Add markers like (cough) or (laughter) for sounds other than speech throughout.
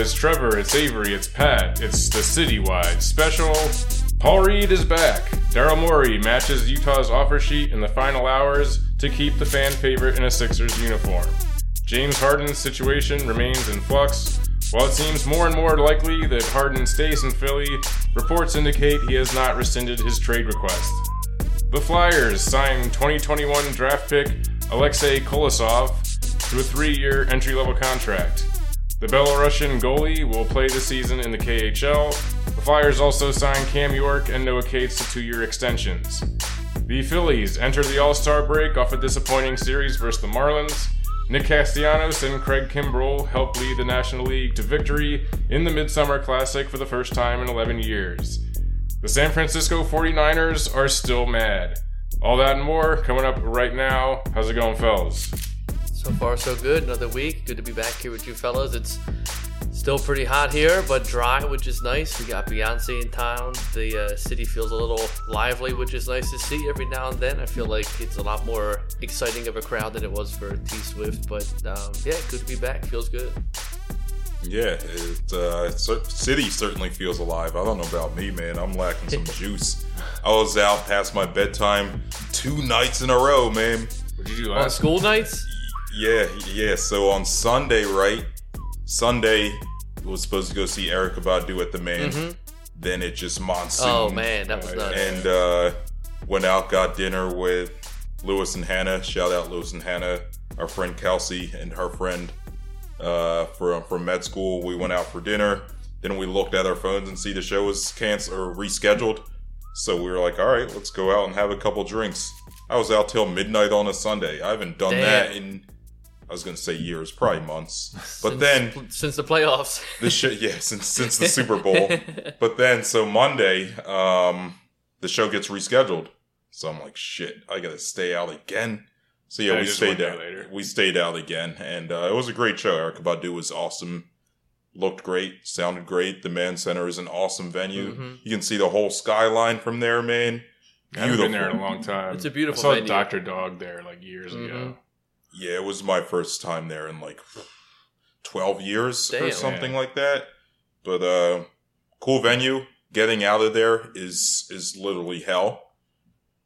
It's Trevor, it's Avery, it's Pat, it's the citywide special. Paul Reed is back. Daryl Morey matches Utah's offer sheet in the final hours to keep the fan favorite in a Sixers uniform. James Harden's situation remains in flux. While it seems more and more likely that Harden stays in Philly, reports indicate he has not rescinded his trade request. The Flyers signed 2021 draft pick Alexei Kolosov to a three year entry level contract. The Belarusian goalie will play the season in the KHL. The Flyers also signed Cam York and Noah Cates to two year extensions. The Phillies enter the All Star break off a disappointing series versus the Marlins. Nick Castellanos and Craig Kimbrel helped lead the National League to victory in the Midsummer Classic for the first time in 11 years. The San Francisco 49ers are still mad. All that and more coming up right now. How's it going, fellas? So far, so good. Another week. Good to be back here with you fellas. It's still pretty hot here, but dry, which is nice. We got Beyonce in town. The uh, city feels a little lively, which is nice to see every now and then. I feel like it's a lot more exciting of a crowd than it was for T Swift, but um, yeah, good to be back. Feels good. Yeah, it, uh, city certainly feels alive. I don't know about me, man. I'm lacking some (laughs) juice. I was out past my bedtime two nights in a row, man. What did you do On school nights? Yeah, yeah. So on Sunday, right? Sunday was supposed to go see Erykah Badu at the main. Then it just monsoon. Oh man, that was nuts. And uh, went out, got dinner with Lewis and Hannah. Shout out Lewis and Hannah, our friend Kelsey and her friend uh, from from med school. We went out for dinner. Then we looked at our phones and see the show was canceled or rescheduled. So we were like, all right, let's go out and have a couple drinks. I was out till midnight on a Sunday. I haven't done Damn. that in, I was going to say years, probably months. But Since- then since the playoffs, the show, yeah, since since the Super (laughs) Bowl. but then so Monday, um, the show gets rescheduled. So I'm like, shit, I gotta stay out again. So yeah, I we stayed out. later. We stayed out again, and uh, it was a great show. Erykah Badu was awesome. Looked great, sounded great. The Mann Center is an awesome venue. Mhm. You can see the whole skyline from there, man. I haven't been there in a long time. It's a beautiful I saw venue. Doctor Dog there like years Mhm. ago. Yeah, it was my first time there in like 12 years or Damn. something like that. But uh cool venue. Getting out of there is is literally hell.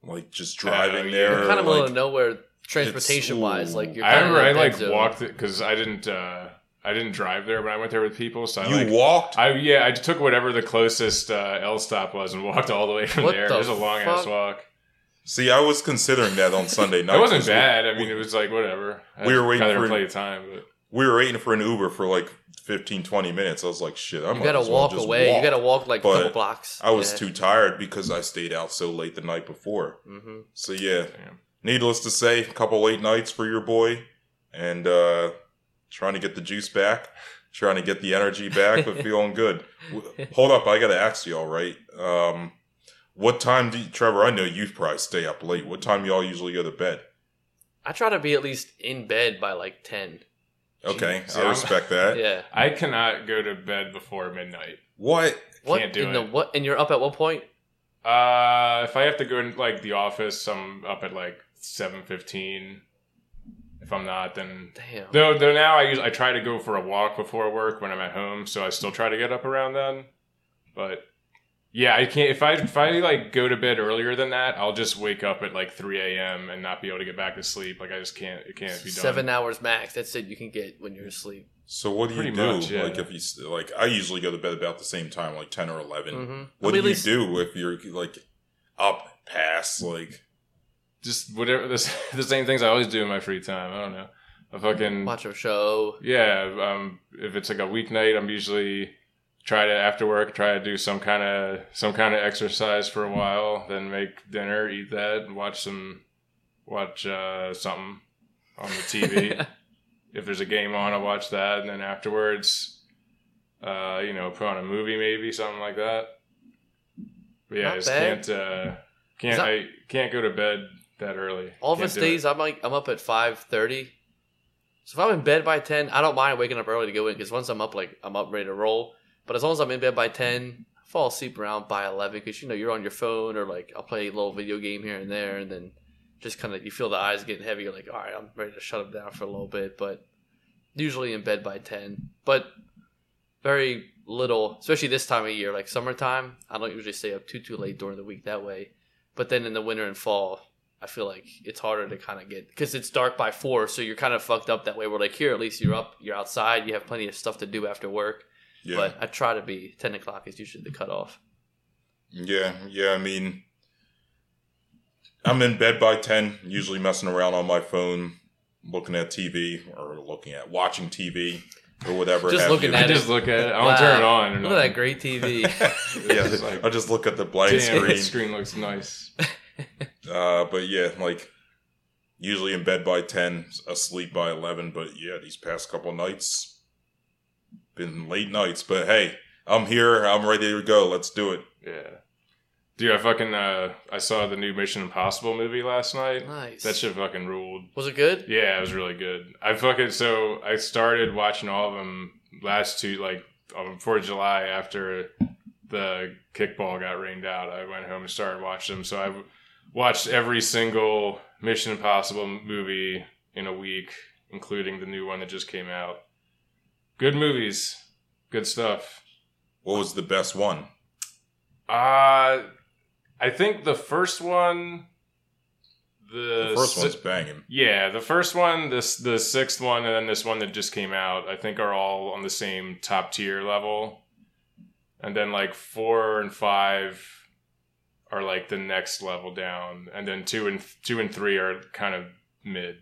Like just driving yeah. there. You're kind of middle like, of nowhere transportation wise. Like you're I remember I of like walked it because I didn't. uh I didn't drive there, but I went there with people. So I you like. walked? I yeah, I took whatever the closest uh, L stop was and walked all the way from What there. the It was a long ass walk. See, I was considering that on Sunday (laughs) night. It wasn't 'cause we- bad. I mean, it was like whatever. I We were waiting kinda for- plenty of time, but We were waiting for an Uber for like 15, 20 minutes. I was like, shit, I You might gotta as well walk just away. walk. You gotta walk like a couple blocks. I was yeah. too tired because I stayed out so late the night before. hmm So yeah, Damn. needless to say, a couple late nights for your boy, and uh trying to get the juice back, trying to get the energy back, but (laughs) feeling good. Hold up, I gotta ask y'all, right? Um, what time do you, Trevor? I know you probably stay up late. What time y'all usually go to bed? I try to be at least in bed by like ten. Okay, Jeez. I respect that. (laughs) Yeah. I cannot go to bed before midnight. What? What Can't do in the what? And you're up at what point? Uh, if I have to go in like the office, I'm up at like seven fifteen. If I'm not, then Damn. though though now I use I try to go for a walk before work when I'm at home, so I still try to get up around then. But yeah, I can't if I if I like go to bed earlier than that, I'll just wake up at like three a.m. and not be able to get back to sleep. Like I just can't it can't be done. Seven hours max. That's it. You can get when you're asleep. So what do you do? much, yeah. Like if you like, I usually go to bed about the same time, like ten or 11 Mm-hmm. What I mean, do you least- do if you're like up past like? Just whatever the, (laughs) the same things I always do in my free time. I don't know. I fucking Watch a show. Yeah, um, if it's like a weeknight, I'm usually try to after work try to do some kind of some kind of exercise for a while, then make dinner, eat that, watch some watch uh, something on the TV. (laughs) if there's a game on, I'll watch that, and then afterwards, uh, you know, put on a movie maybe something like that. But yeah, Not I just bad. can't uh, can't that- I can't go to bed that early. Office days, I'm like I'm up at five thirty. So if I'm in bed by ten, I don't mind waking up early to go in because once I'm up, like I'm up ready to roll. But as long as I'm in bed by ten, I fall asleep around by eleven because you know you're on your phone or like I'll play a little video game here and there, and then just kind of you feel the eyes getting heavy. You're like, all right, I'm ready to shut them down for a little bit. But usually in bed by ten. But very little, especially this time of year, like summertime. I don't usually stay up too too late during the week that way, but then in the winter and fall, I feel like it's harder to kind of get because it's dark by four, so you're kind of fucked up that way. We're like here, at least you're up, you're outside, you have plenty of stuff to do after work. Yeah. But I try to be ten o'clock is usually the cutoff. Yeah, yeah. I mean, I'm in bed by ten. Usually messing around on my phone, looking at TV or looking at watching TV or whatever. Just looking you. I it. just look at it. I don't Wow. turn it on. Or Look at that great TV. (laughs) yeah, (laughs) like, I just look at the blank Damn, screen. that screen looks nice. (laughs) Uh, but yeah, like usually in bed by ten, asleep by eleven. But yeah, these past couple nights been late nights. But hey, I'm here. I'm ready to go. Let's do it. Yeah. Dude, I fucking uh I saw the new Mission Impossible movie last night. nice. That shit fucking ruled. was it good? Yeah, it was really good. I fucking so I started watching all of them last two like um, before July after the kickball got rained out. I went home and started watching them. So I watched every single Mission Impossible movie in a week, including the new one that just came out. Good movies, good stuff. What was the best one? Uh I think the first one the, The first si- one's banging. Yeah, the first one, this the sixth one, and then this one that just came out, I think are all on the same top tier level. And then like four and five are like the next level down, and then two and two and three are kind of mid.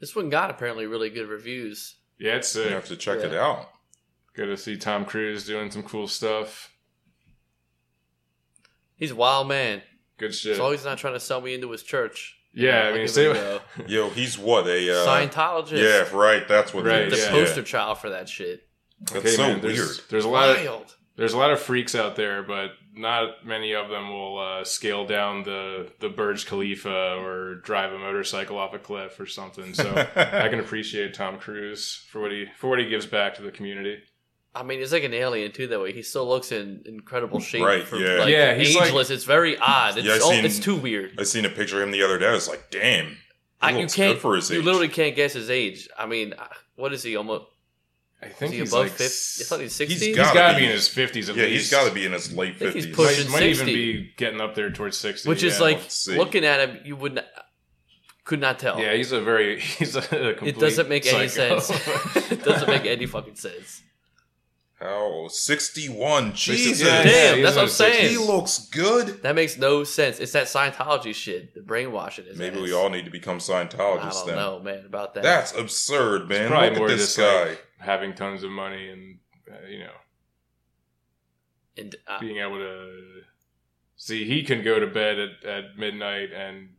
This one got apparently really good reviews. Yeah, it's You have to check it out. Good to see Tom Cruise doing some cool stuff. He's a wild man. Good shit. As long as he's not trying to sell me into his church. yeah, I mean, give say it. (laughs) Yo, he's what a uh, Scientologist. Yeah, right. That's what Right, it The yeah. poster child for that shit. That's Okay, so man, there's, weird. There's a lot of Wild. There's a lot of freaks out there, but not many of them will uh, scale down the the Burj Khalifa or drive a motorcycle off a cliff or something. So I can (laughs) appreciate Tom Cruise for what he for what he gives back to the community. I mean, he's like an alien too. That way, he still looks in incredible shape. Right, For, yeah. like, Yeah, he's like- it's very odd. It's Yeah, I oh, it's too weird. I seen a picture of him the other day. I was like, damn. He I, you can't. good for his you age. literally can't guess his age. I mean, uh, what is he? Almost I think he's above like fifty? I thought he's He's sixty. He's Gotta be. be in his fifties at Yeah, least. he's got to be in his late think he's fifties. pushing- Might, might even 60. be getting up there towards sixty, Which is yeah. like let's see. looking at him, you would not, could not tell. yeah, he's a very (laughs) he's a complete it doesn't make any psycho. sense. (laughs) it doesn't make any fucking sense. How sixty-one? Jesus, Yeah, Damn, he's that's what I'm saying. he looks good. That makes no sense. It's that Scientology shit, the brainwashing. His Maybe ass. we all need to become I Scientologists don't then. know, man, about that. That's absurd, man. probably Look more at this just guy. like having tons of money and uh, you know and, uh, being able to see he can go to bed at, at midnight and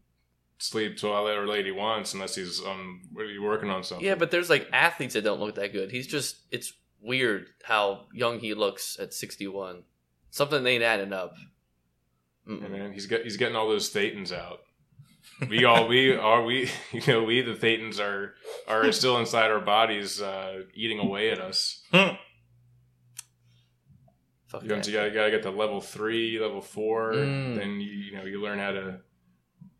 sleep till whatever lady wants unless he's on what are working on something yeah, but there's like athletes that don't look that good. He's just it's weird how young he looks at 61. Something ain't adding up. Yeah, Mm-mm. man he's got he's getting all those thetans out we all we (laughs) are we (laughs) you know we the thetans are are still inside our bodies uh eating away at us Fuck you, know, that. you, gotta, you gotta get to level three level four Mm. then you you know you learn how to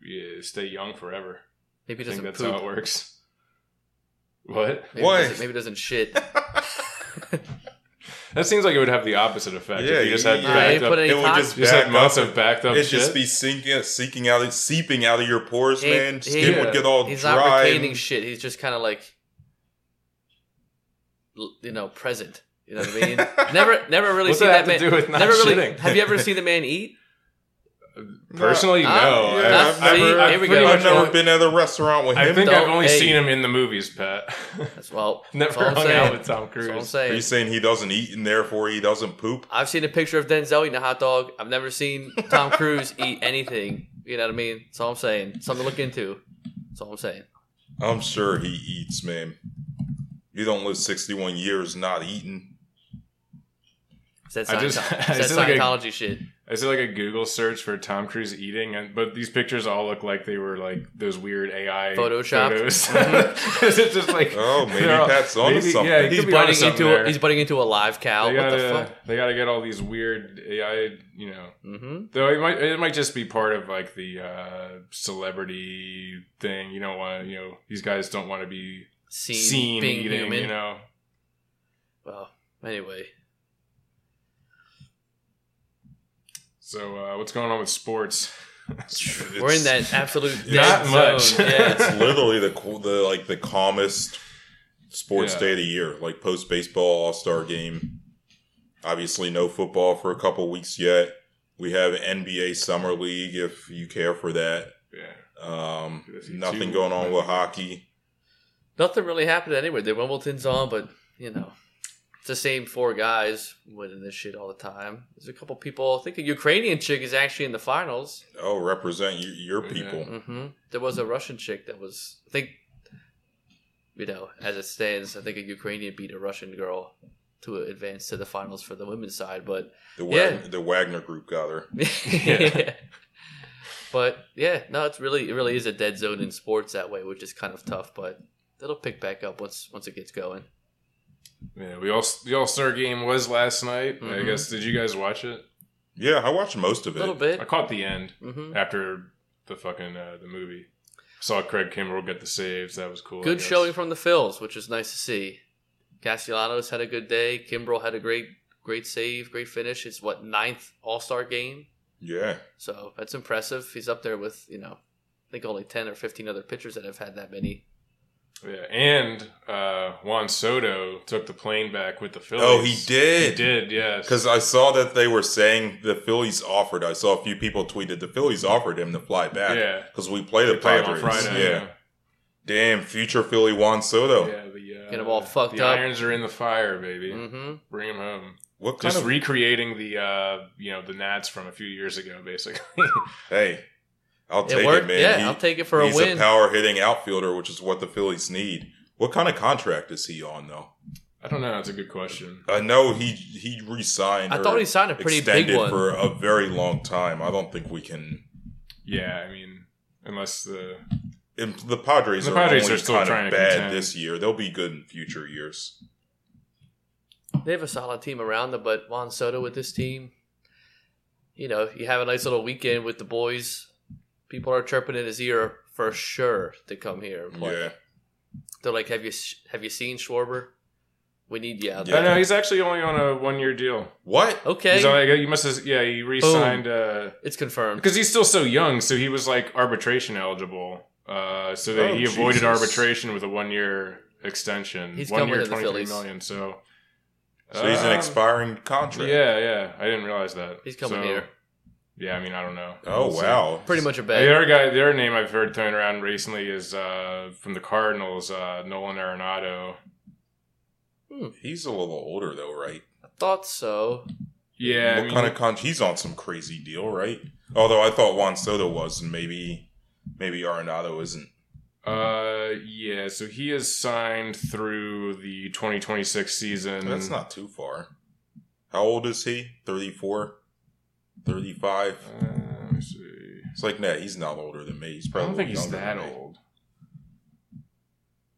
yeah, stay young forever Maybe i he think doesn't that's poop. how it works what Maybe, Why? He doesn't, maybe he doesn't shit. (laughs) That seems like it would have the opposite effect. Yeah, if you just had you- I backed ain't up, put It would just just back had months up. of backed up It'd shit. just be sinking, seeking out, seeping out of your pores, He- man. he- Skin would get all He's dry. not retaining and- shit. He's just kind of like, you know, present. You know what I mean? (laughs) never, never really What's seen that that, have to man. do with not never really. Have you ever seen the man eat? Personally, no. Ah, yeah, I- I've I've, never- I've pretty much I've never been at a restaurant with him. I think Don't- I've only hey. seen him in the movies, Pat. That's well. (laughs) Never that's I'm hung out with Tom That's all I'm Cruise. Are you saying. saying he doesn't eat and therefore he doesn't poop? I've seen a picture of Denzel eating a hot dog. I've never seen Tom Cruise (laughs) eat anything. You know what I mean? That's all I'm saying. Something to look into. That's all I'm saying. I'm sure he eats, man. You don't live 61 years not eating. It's that, I just- Scientology, (laughs) I it's just like a- Scientology shit. I see like a Google search for Tom Cruise eating, and but these pictures all look like they were like those weird AI Photoshopped? photos. Mhm. Is it just like Oh, maybe they're all- Pat's onto maybe- something. Yeah, He's could be biting something into there. a, he's biting into a live cow. they gotta, the fuck? they gotta get all these weird AI, you know. Mm-hmm. Though it might it might just be part of like the uh, celebrity thing. You don't want to, you know, these guys don't want to be Seen, seen being eating. human. You know, Well, anyway, So uh, what's going on with sports? We're in that absolute (laughs) dead Not much. zone. Yeah, It's it's- literally the cool- the like the calmest sports Yeah. day of the year, like post baseball All Star game. Obviously, no football for a couple weeks yet. We have NBA Summer League if you care for that. Yeah. Um, If you nothing do, going on with hockey. nothing really happened anywhere. The Wimbledon's on, but you know, it's the same four guys winning this shit all the time. There's a couple people. I think a Ukrainian chick is actually in the finals. Oh, represent y- your Yeah. people. hmm There was a Russian chick that was. I think, you know, as it stands, I think a Ukrainian beat a Russian girl to advance to the finals for the women's side. But The, Yeah. Wag- the Wagner group got her. (laughs) yeah. But yeah, no, it's really it really is a dead zone in sports that way, which is kind of tough. But it'll pick back up once once it gets going. Yeah. We all the All Star game was last night. I Mhm. guess did you guys watch it? Yeah, I watched most of it. A little bit. I caught the end hmm after the fucking uh, the movie. Saw Craig Kimbrel get the saves. That was cool. Good showing from the Phils, which is nice to see. Castellanos had a good day. Kimbrel had a great great save, great finish. It's what ninth All Star game, Yeah, so that's impressive. He's up there with you know, I think only ten or fifteen other pitchers that have had that many. Yeah, and uh, Juan Soto took the plane back with the Phillies. Oh, he did. He did. Yes. Because I saw that they were saying the Phillies offered. I saw a few people tweeted the Phillies offered him to fly back. Yeah. Because we play the They play Padres. on Friday. yeah. Damn, future Philly Juan Soto. Yeah, the, uh, Get 'em all fucked the up. irons are in the fire, baby. Mm-hmm. Bring him home. What kind Just of recreating the uh, you know the Nats from a few years ago, basically. (laughs) hey? I'll take worked. it, man. Yeah, He- I'll take it for a win. he's a power hitting outfielder, which is what the Phillies need. What kind of contract is he on though? I don't know. That's a good question. I know he he re-signed. I thought he signed a pretty big one. for a very long time. I don't think we can. Yeah, I mean, unless the And the Padres The are Padres only are still kind trying of to bad contend. this year. They'll be good in future years. They have a solid team around them, but Juan Soto with this team, you know, you have a nice little weekend with the boys. People are chirping in his ear for sure to come here and play. Yeah. They're like, "Have you have you seen Schwarber? We need you out Yeah. I there." know he's actually only on a one year deal. What? Okay, He's only, you must have yeah he re-signed uh, it's confirmed. because he's still so young, so he was like arbitration eligible. Uh, so they, Oh, he avoided Jesus. arbitration with a one year extension. He's one coming year, to the twenty three Phillies. million. So So he's an Um, expiring contract. Yeah, yeah. I didn't realize that. He's coming So, here. Yeah, I mean, I don't know. Oh We'll wow. Pretty much a The bet. other guy, the other name I've heard thrown around recently is uh, from the Cardinals, uh, Nolan Arenado. He's a little older though, right? I thought so. Yeah, I what mean, kind of con? He's on some crazy deal, right? Although I thought Juan Soto was, and maybe maybe Arenado isn't. uh, yeah. So he is signed through the 2026 season. That's not too far. How old is he? 34? 35? Uh, let me see. It's like, nah, he's not older than me. He's probably I don't think he's that old.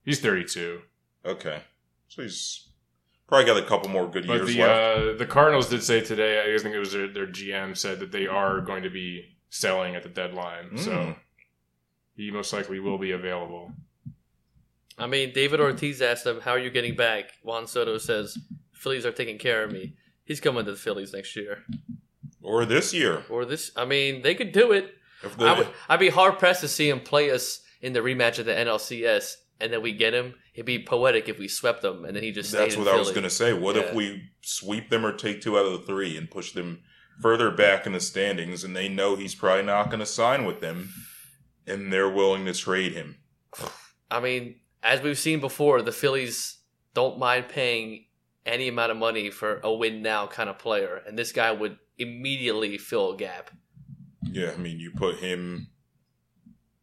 He's 32. Okay. So he's probably got a couple more good But years the left. uh, the Cardinals did say today, I think it was their, their GM said that they are going to be selling at the deadline. So Mm. he most likely will be available. I mean, David Ortiz asked him, "How are you getting back?" Juan Soto says, "Phillies are taking care of me." He's coming to the Phillies next year, or this year. or this. I mean, they could do it. If I would, I'd be hard pressed to see him play us in the rematch of the NLCS, and then we get him. It'd be poetic if we swept them, and then he just. that's what I was going to say. What if we sweep them or take two out of the three and push them further back in the standings and they know he's probably not going to sign with them and they're willing to trade him? I mean, as we've seen before, the Phillies don't mind paying any amount of money for a win now kind of player, and this guy would immediately fill a gap. Yeah, I mean, you put him,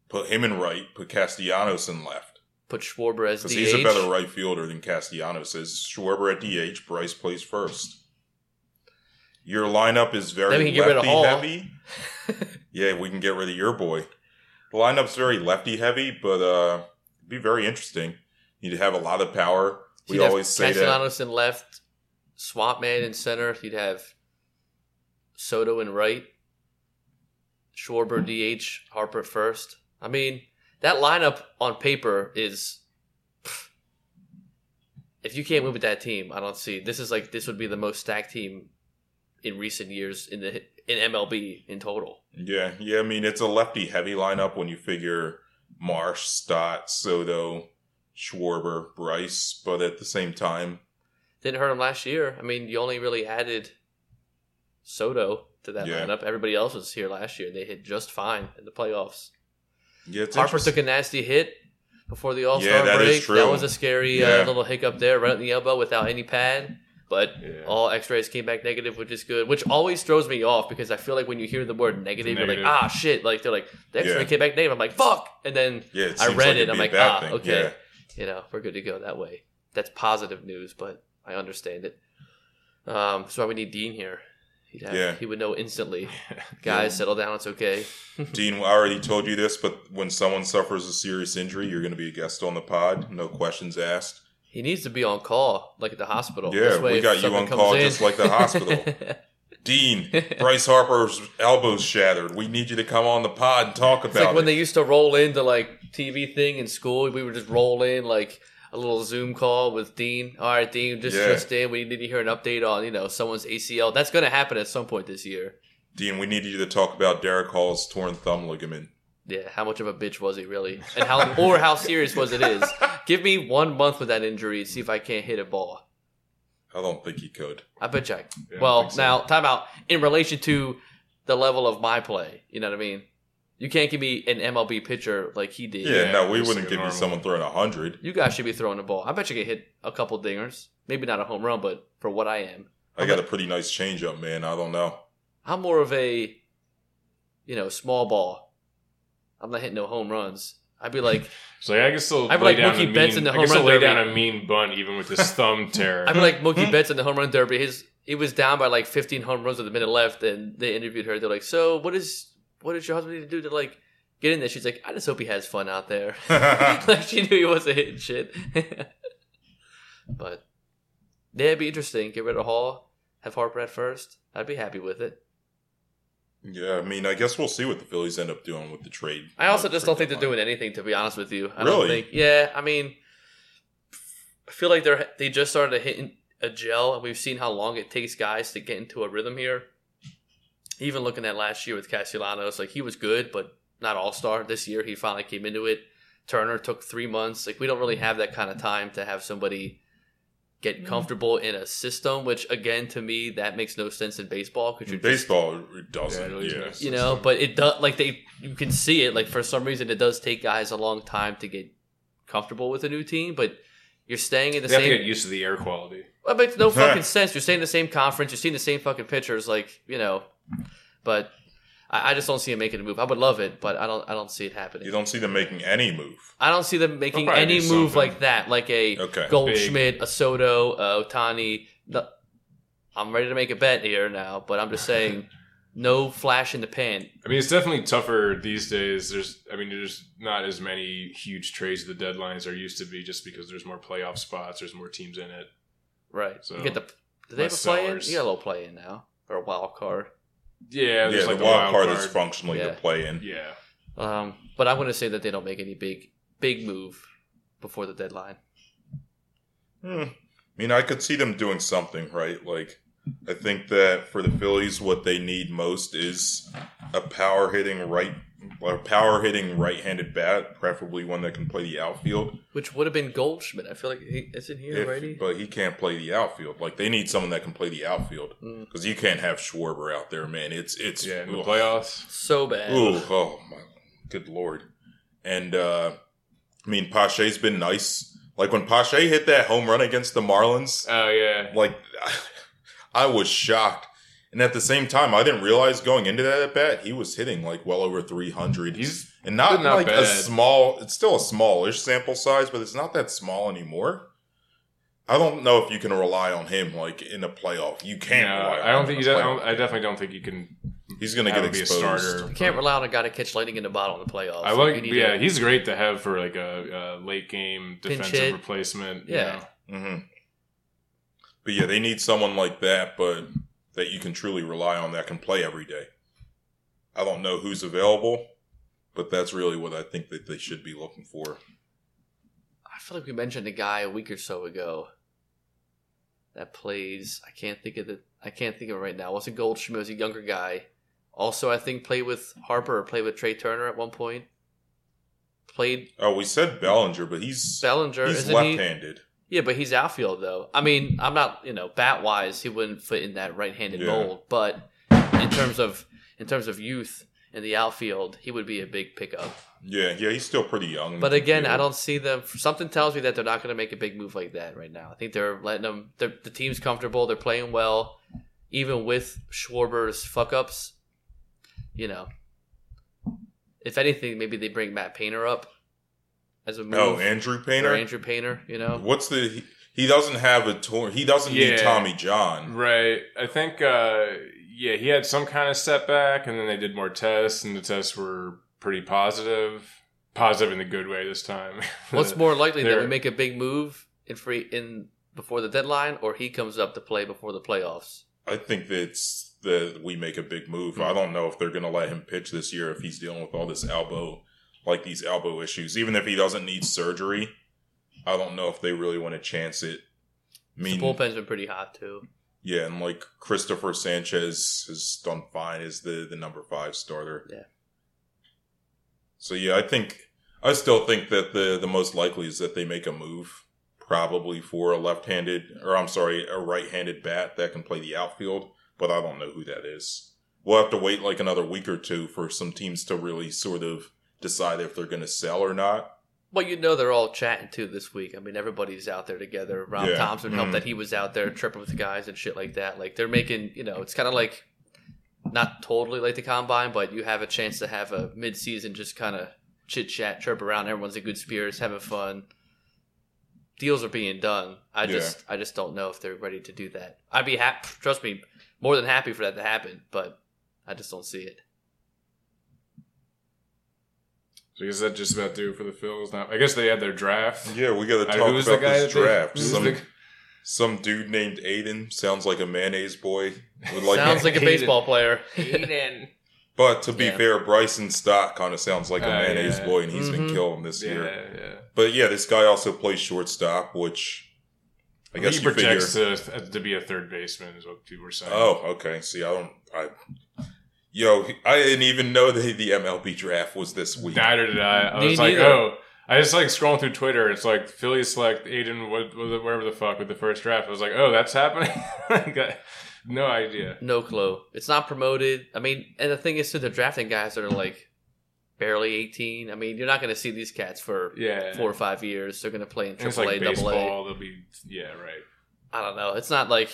put him in right, put Castellanos in left Put Schwarber as because he's a better right fielder than Castellanos is. Schwarber at DH, Bryce plays first. Your lineup is very Then get rid of lefty heavy. (laughs) yeah, we can get rid of your boy. The lineup's very lefty heavy, but uh, it'd be very interesting. You'd have a lot of power. We You'd have always say that. Castellanos in left, Swamp Man in center. You'd have Soto and right, Schwarber hmm. DH, Harper first. I mean, that lineup on paper is. pff, If you can't win with that team, I don't see. This is like this would be the most stacked team in recent years in the in MLB in total. Yeah, yeah. I mean, it's a lefty heavy lineup when you figure Marsh, Stott, Soto, Schwarber, Bryce, but at the same time, Didn't hurt him last year. I mean, you only really added Soto to that Yeah. lineup. Everybody else was here last year. They hit just fine in the playoffs. yeah, Harper took a nasty hit before the All Star Yeah, that is break. true. That was a scary Yeah. uh, little hiccup there, right in the elbow without any pad. But all X-rays came back negative, which is good. Which always throws me off because I feel like when you hear the word negative, you're like, ah, shit. Like they're like the X-ray Yeah. came back negative. I'm like, fuck. And then I read like it, I'm like, ah, thing. okay. You know we're good to go that way. That's positive news, but I understand it. Um, so why we need Dean here. He'd have, Yeah. he would know instantly. (laughs) Guys, settle down. It's okay. (laughs) Dean, I already told you this, but when someone suffers a serious injury, you're going to be a guest on the pod. No questions asked. He needs to be on call, like at the hospital. Yeah, we got you on call in- just like the hospital. (laughs) Dean, Bryce Harper's elbow's shattered. We need you to come on the pod and talk It's about like when they used to roll into like TV thing in school. We would just roll in like a little Zoom call with Dean. All right, Dean, just Yeah. just in. We need to hear an update on you know someone's ACL. That's going to happen at some point this year. Dean, we need you to talk about Darick Hall's torn thumb ligament. Yeah, how much of a bitch was he really, and how (laughs) or how serious was it? Is give me one month with that injury and see if I can't hit a ball. I don't think he could. I bet you. I, Yeah, well, think so. now time out in relation to the level of my play. You know what I mean? You can't give me an MLB pitcher like he did. Yeah, Yeah, no, we wouldn't like a give you someone throwing a hundred. You guys should be throwing the ball. I bet you can hit a couple dingers. Maybe not a home run, but for what I am, I got a pretty nice changeup, man. I don't know. I'm more of a, you know, small ball. I'm not hitting no home runs. I'd be like, (laughs) So yeah, I can still I'd be lay like down Mookie a Betts in the I home can still run lay down a mean bunt even with his (laughs) thumb tear. I'd be like Mookie (laughs) Betts in the home run derby. His he was down by like 15 home runs with a minute left, and they interviewed her. They're like, "So what is what does your husband need to do to like get in there?" She's like, "I just hope he has fun out there." (laughs) (laughs) like she knew he wasn't hitting shit. (laughs) but yeah, it'd be interesting. Get rid of Hall, have Harper at first. I'd be happy with it. yeah, I mean, I guess we'll see what the Phillies end up doing with the trade. I also just don't think they're doing anything. To be honest with you, I Really? don't think. Yeah, I mean, I feel like they're they just started hitting a gel, and we've seen how long it takes guys to get into a rhythm here. Even looking at last year with Castellanos, like he was good, but not all star. This year, he finally came into it. Turner took three months. Like we don't really have that kind of time to have somebody get mm-hmm. comfortable in a system. Which again, to me, that makes no sense in baseball because In you're just baseball, it doesn't. Yeah, it really Yeah, you know but it does like they you can see it like for some reason it does take guys a long time to get comfortable with a new team but you're staying in the they have to get used to the air quality. well, it makes no (laughs) fucking sense you're staying in the same conference you're seeing the same fucking pitchers like you know but I, I just don't see him making a move i would love it but i don't i don't see it happening You don't see them making any move. i don't see them making probably any do move something. like that like a Okay. goldschmidt a soto a Ohtani the, i'm ready to make a bet here now but i'm just saying (laughs) no flash in the pan I mean, it's definitely tougher these days. There's, I mean, there's not as many huge trades at the deadlines there used to be, just because there's more playoff spots, there's more teams in it. Right. So, you get the. Do they have a less play in? sellers. You got a little play in now, or a wild card. Yeah, Yeah, like the the wild card card. is functionally Yeah. the play in. Yeah, Um, but I'm going to say that they don't make any big, big move before the deadline. Hmm. I mean, I could see them doing something, right? Like, I think that for the Phillies, what they need most is a power hitting right, a power hitting right-handed bat, preferably one that can play the outfield. Which would have been Goldschmidt. I feel like he isn't he If- already. but he can't play the outfield. Like, they need someone that can play the outfield Mm. because you can't have Schwarber out there, man. It's it's yeah. In the ugh. playoffs, So bad. Ooh, oh my good lord. And uh I mean Pache's been nice. Like when Pache hit that home run against the Marlins, oh yeah, like (laughs) I was shocked. And at the same time, I didn't realize going into that at bat, he was hitting like well over 300. he's and not, not like a small, it's still a smallish sample size, but it's not that small anymore. I don't know if you can rely on him like in a playoff. You can't no, rely on I don't him think in you. a I, don't. I definitely don't think you can. He's going to get him be a starter. You can't rely on a guy to catch lightning in the bottle in the playoffs. I Like, like, yeah, a- he's great to have for like a, a late game Pinch defensive hit. replacement. you Yeah. know. hmm But yeah, they need someone like that, but that you can truly rely on that can play every day. I don't know who's available, but that's really what I think that they should be looking for. I feel like we mentioned a guy a week or so ago. that plays. I can't think of the. I can't think of it right now. It wasn't Goldschmidt? Was a younger guy. Also, I think played with Harper or played with Trea Turner at one point. Played Oh, we said Bellinger, but he's Bellinger. he's isn't he? Yeah, but he's outfield though. I mean, I'm not you know bat wise, he wouldn't fit in that right-handed Yeah. mold. But in terms of in terms of youth in the outfield, he would be a big pickup. Yeah, yeah, he's still pretty young. But again, Yeah. I don't see them. Something tells me that they're not going to make a big move like that right now. I think they're letting them. They're, the team's comfortable. They're playing well, even with Schwarber's fuck ups. You know, if anything, maybe they bring Matt Painter up as a move. Oh, Andrew Painter. or Andrew Painter. You know, What's the? He, he doesn't have a tour. He doesn't need Tommy John. Right. I think, uh, yeah, he had some kind of setback, and then they did more tests, and the tests were pretty positive. Positive in the good way this time. (laughs) what's more likely that we make a big move in free in before the deadline, or he comes up to play before the playoffs? I think that's that we make a big move. Hmm. I don't know if they're going to let him pitch this year if he's dealing with all this elbow, like these elbow issues. Even if he doesn't need surgery, I don't know if they really want to chance it. I mean, the bullpen's been pretty hot too. yeah, and like Christopher Sanchez has done fine as the the number five starter. Yeah. So yeah, I think I still think that the the most likely is that they make a move, probably for a left-handed or I'm sorry, a right-handed bat that can play the outfield, but I don't know who that is. We'll have to wait like another week or two for some teams to really sort of decide if they're going to sell or not. Well, you know they're all chatting too this week. I mean, everybody's out there together. Rob Yeah. Thompson helped Mhm. that he was out there tripping with the guys and shit like that. Like they're making, you know, it's kind of like not totally like the combine, but you have a chance to have a mid-season just kind of chit chat, chirp around. Everyone's in good spirits, having fun. Deals are being done. I Yeah. just, I just don't know if they're ready to do that. I'd be happy. Trust me, more than happy for that to happen, but I just don't see it. So is that just about do for the Phils now? I guess they had their draft. Yeah, we got to Uh, talk who's the about guy this that they- draft. who's Some the- some dude named Aidan sounds like a mayonnaise boy. Would like Sounds like a Hayden. baseball player. (laughs) Aiden. But to be Yeah. fair, Bryson Stott kind of sounds like a Oh, mayonnaise yeah. boy, and he's been Mhm. killing this yeah, year. yeah. But yeah, this guy also plays shortstop, which I guess he you projects figure. to, to be a third baseman, is what people were saying. Oh, okay. See, I don't. I yo, I didn't even know that the MLB draft was this week. Neither did I. I Me was like, oh, I just like scrolling through Twitter. It's like Philly select Aiden, what, what, wherever the fuck with the first draft. I was like, oh, that's happening. (laughs) I no idea. No clue. It's not promoted. I mean, and the thing is, too, they're drafting guys that are like barely 18. I mean, you're not going to see these cats for Yeah, four or five years. They're going to play in And it's AAA, like Double A. baseball. They'll be yeah, right. I don't know. It's not like